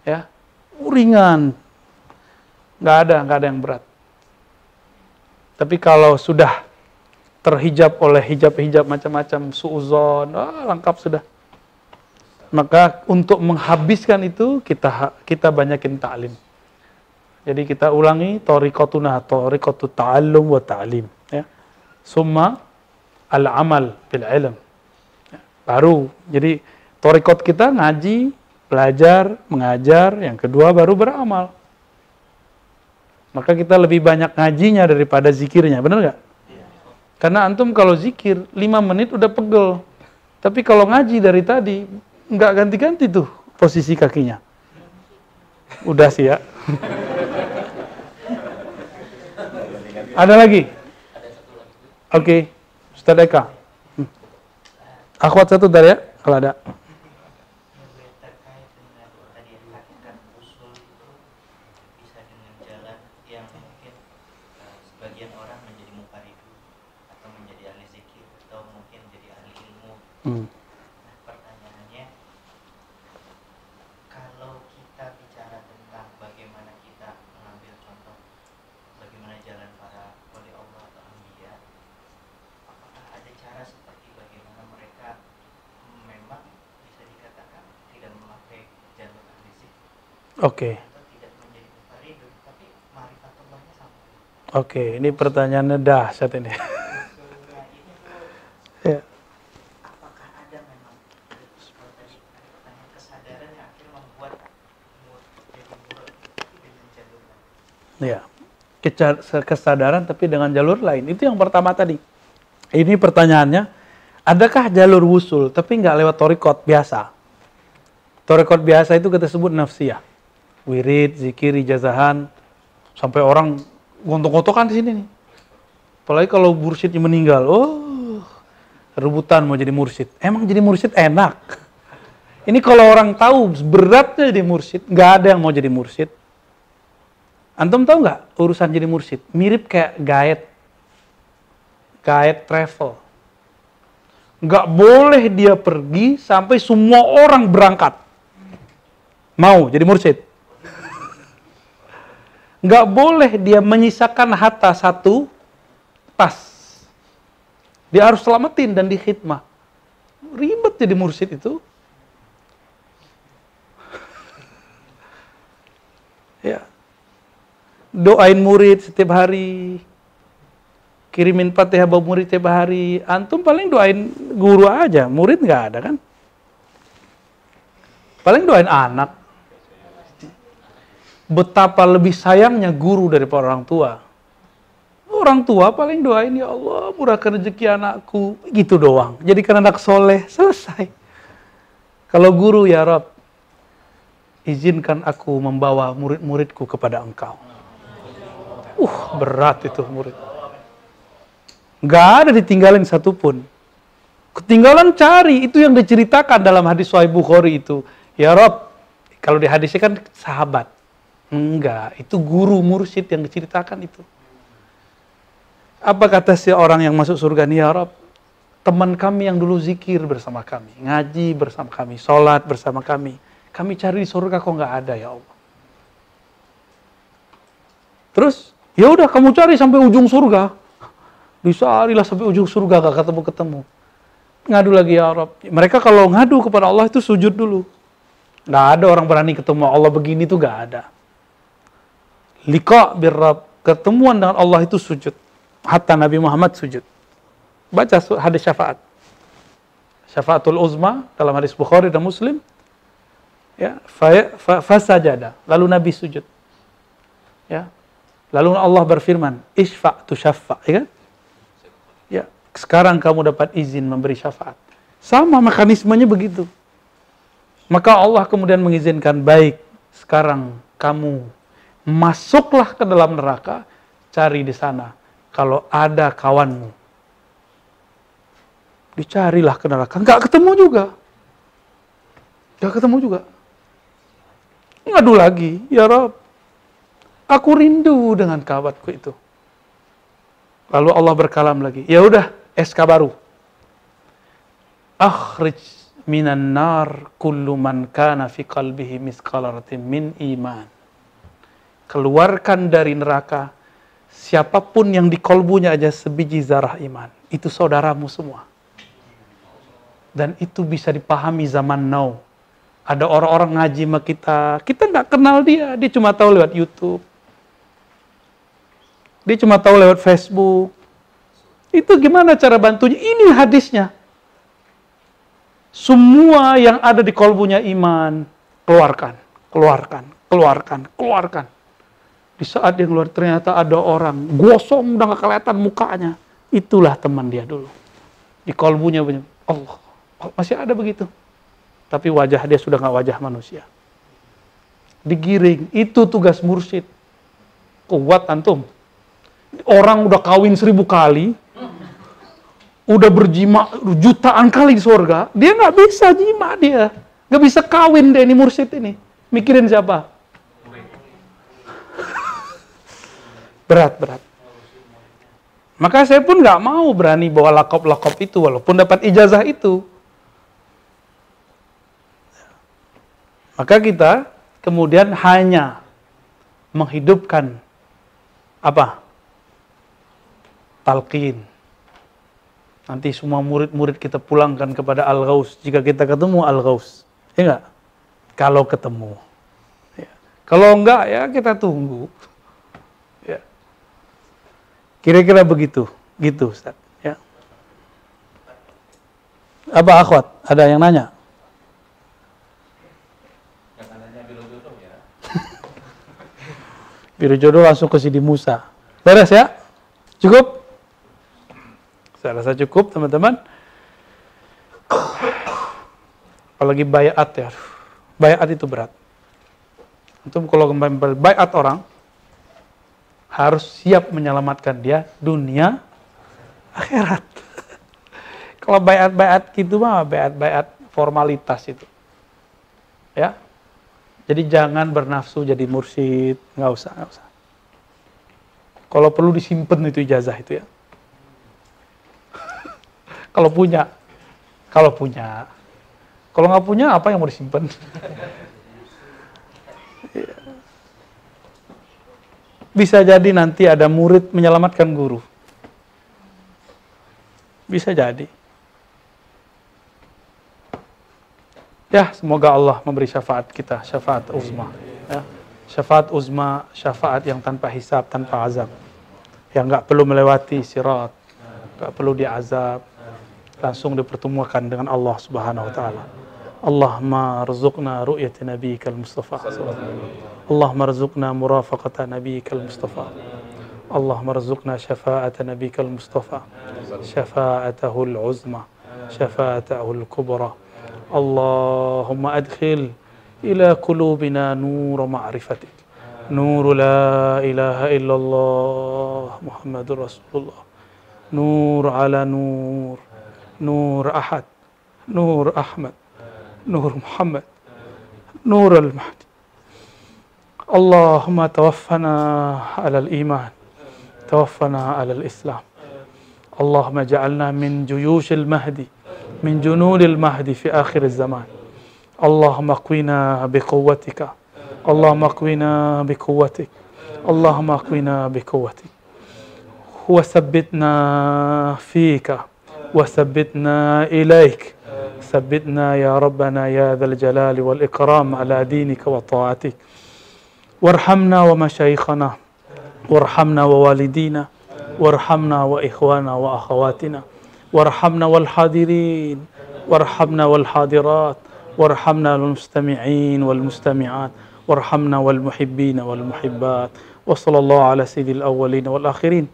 Ya ringan. Nggak ada nggak ada yang berat tapi kalau sudah terhijab oleh hijab-hijab macam-macam suuzon, ah, lengkap sudah. Maka untuk menghabiskan itu kita kita banyakin ta'lim. Jadi kita ulangi tariqatuna tariqatu ta'allum wa ta'lim ya. Summa al-amal bil ilm. Ya, Baru jadi tariqat kita ngaji, belajar, mengajar, yang kedua baru beramal. Maka kita lebih banyak ngajinya daripada zikirnya, benar nggak? Karena antum kalau zikir 5 menit udah pegel. Tapi kalau ngaji dari tadi nggak ganti-ganti tuh posisi kakinya. Udah sih ya. Ada lagi? Oke, Ustaz Eka. Hmm. Akhwat satu dari ya, kalau ada. terkait dengan tadi hakikat usul itu bisa dengan jalan yang mungkin eh, sebagian orang menjadi mukaridu atau menjadi ahli zikir atau mungkin menjadi ahli ilmu. Hmm. Nah, pertanyaannya kalau kita bicara tentang bagaimana kita mengambil contoh bagaimana jalan para wali Allah atau anbiya apakah ada cara seperti bagaimana mereka memang bisa dikatakan tidak memakai jalur zikir Oke. sama Oke, ini pertanyaannya dahsyat ini ya. apakah ada memang seperti tadi ada pertanyaan kesadaran yang akhirnya membuat mur jadi murad tapi dengan jalur lain Ya. Keca- Kesadaran tapi dengan jalur lain. Itu yang pertama tadi. Ini pertanyaannya, adakah jalur wusul tapi nggak lewat torikot biasa? Torikot biasa itu kita sebut nafsiyah. Wirid, zikir, ijazahan, sampai orang gontok-gontokan di sini nih. Apalagi kalau mursyidnya meninggal, oh rebutan mau jadi mursyid. Emang jadi mursyid enak. Ini kalau orang tahu beratnya jadi mursyid, nggak ada yang mau jadi mursyid. Antum tahu nggak urusan jadi mursyid? Mirip kayak guide, guide travel. Nggak boleh dia pergi sampai semua orang berangkat. Mau jadi mursyid. Nggak boleh dia menyisakan harta satu pas. Dia harus selamatin dan dikhidmah. Ribet jadi mursyid itu. Ya. Doain murid setiap hari. Kirimin fatihah buat murid setiap hari. Antum paling doain guru aja, murid nggak ada kan? Paling doain anak. Betapa lebih sayangnya guru daripada orang tua. Orang tua paling doain, ya Allah murahkan rezeki anakku. Gitu doang. Jadikan anak soleh, selesai. Kalau guru, ya Rob, izinkan aku membawa murid-muridku kepada engkau. Uh, berat itu murid. Gak ada ditinggalin satupun. Ketinggalan cari, itu yang diceritakan dalam hadis Sahih Bukhari itu. Ya Rob, kalau di hadisnya kan sahabat. Enggak, itu guru mursyid yang diceritakan itu. Apa kata si orang yang masuk surga nih ya Rob? Teman kami yang dulu zikir bersama kami, ngaji bersama kami, sholat bersama kami kami cari di surga kok nggak ada ya Allah. Terus, ya udah kamu cari sampai ujung surga. Disarilah sampai ujung surga gak ketemu-ketemu. Ngadu lagi ya Rob. Mereka kalau ngadu kepada Allah itu sujud dulu. Nggak ada orang berani ketemu Allah begini tuh nggak ada. Liqa birrab. Ketemuan dengan Allah itu sujud. Hatta Nabi Muhammad sujud. Baca hadis syafaat. Syafaatul uzma dalam hadis Bukhari dan Muslim ya fasajada lalu Nabi sujud ya lalu Allah berfirman isfa tu syafa ya kan? Ya sekarang kamu dapat izin memberi syafaat. Sama mekanismenya begitu. Maka Allah kemudian mengizinkan baik sekarang kamu masuklah ke dalam neraka cari di sana kalau ada kawanmu. Dicarilah ke neraka. Nggak ketemu juga. Nggak ketemu juga. Ngadu lagi, ya Rob, aku rindu dengan kawanku itu. Lalu Allah berkalam lagi, ya udah, SK baru. Akhrij minan nar kullu man kana fi qalbihi min iman. Keluarkan dari neraka siapa pun yang di kolbunya aja sebiji zarah iman. Itu saudaramu semua. Dan itu bisa dipahami zaman now ada orang-orang ngaji sama kita, kita nggak kenal dia, dia cuma tahu lewat YouTube. Dia cuma tahu lewat Facebook. Itu gimana cara bantunya? Ini hadisnya. Semua yang ada di kolbunya iman, keluarkan, keluarkan, keluarkan, keluarkan. Di saat dia keluar ternyata ada orang gosong udah gak kelihatan mukanya. Itulah teman dia dulu. Di kolbunya banyak. Allah, masih ada begitu tapi wajah dia sudah nggak wajah manusia. Digiring, itu tugas mursyid. Kuat antum. Orang udah kawin seribu kali, udah berjima jutaan kali di surga, dia nggak bisa jima dia. Nggak bisa kawin deh ini mursyid ini. Mikirin siapa? berat, berat. Maka saya pun nggak mau berani bawa lakop-lakop itu, walaupun dapat ijazah itu. Maka kita kemudian hanya menghidupkan apa? Talqin. Nanti semua murid-murid kita pulangkan kepada Al-Ghaus jika kita ketemu Al-Ghaus. Ya enggak? Kalau ketemu. Ya. Kalau enggak ya kita tunggu. Ya. Kira-kira begitu. Gitu Ustaz. Ya. Apa akhwat? Ada yang nanya? Biru jodoh langsung ke Sidi Musa. Beres ya? Cukup? Saya rasa cukup teman-teman. Apalagi bayat ya. Bayat itu berat. Untuk kalau bayat orang, harus siap menyelamatkan dia dunia akhirat. kalau bayat-bayat gitu mah bayat-bayat formalitas itu. Ya. Jadi jangan bernafsu jadi mursyid, nggak usah, nggak usah. Kalau perlu disimpan itu ijazah itu ya. Kalau punya, kalau punya. Kalau nggak punya, apa yang mau disimpan? Bisa jadi nanti ada murid menyelamatkan guru. Bisa jadi. Ya, semoga Allah memberi syafaat kita, syafaat uzma. Ya. Syafaat uzma, syafaat yang tanpa hisab, tanpa azab. Yang nggak perlu melewati sirat, nggak perlu diazab, langsung dipertemukan dengan Allah Subhanahu wa taala. Allahumma ru'yat nabiyyikal Mustafa. Allahumma rzuqna murafaqata nabiyyikal Mustafa. اللهم ارزقنا شفاعة نبيك المصطفى شفاعته العظمى شفاعته الكبرى اللهم أدخل إلى قلوبنا نور معرفتك نور لا إله إلا الله محمد رسول الله نور على نور نور أحد نور أحمد نور محمد نور المهدي. اللهم توفنا على الإيمان توفنا على الإسلام. اللهم اجعلنا من جيوش المهدي من جنود المهدي في آخر الزمان. اللهم اقونا بقوتك اللهم اقونا بقوتك اللهم اقونا بقوتك. وثبتنا فيك وثبتنا إليك. ثبتنا يا ربنا يا ذا الجلال والإكرام على دينك وطاعتك. وارحمنا ومشايخنا. وارحمنا ووالدينا. وارحمنا وإخوانا وأخواتنا. وارحمنا والحاضرين. وارحمنا والحاضرات. وارحمنا المستمعين والمستمعات. وارحمنا والمحبين والمحبات. وصلى الله على سيد الأولين والآخرين.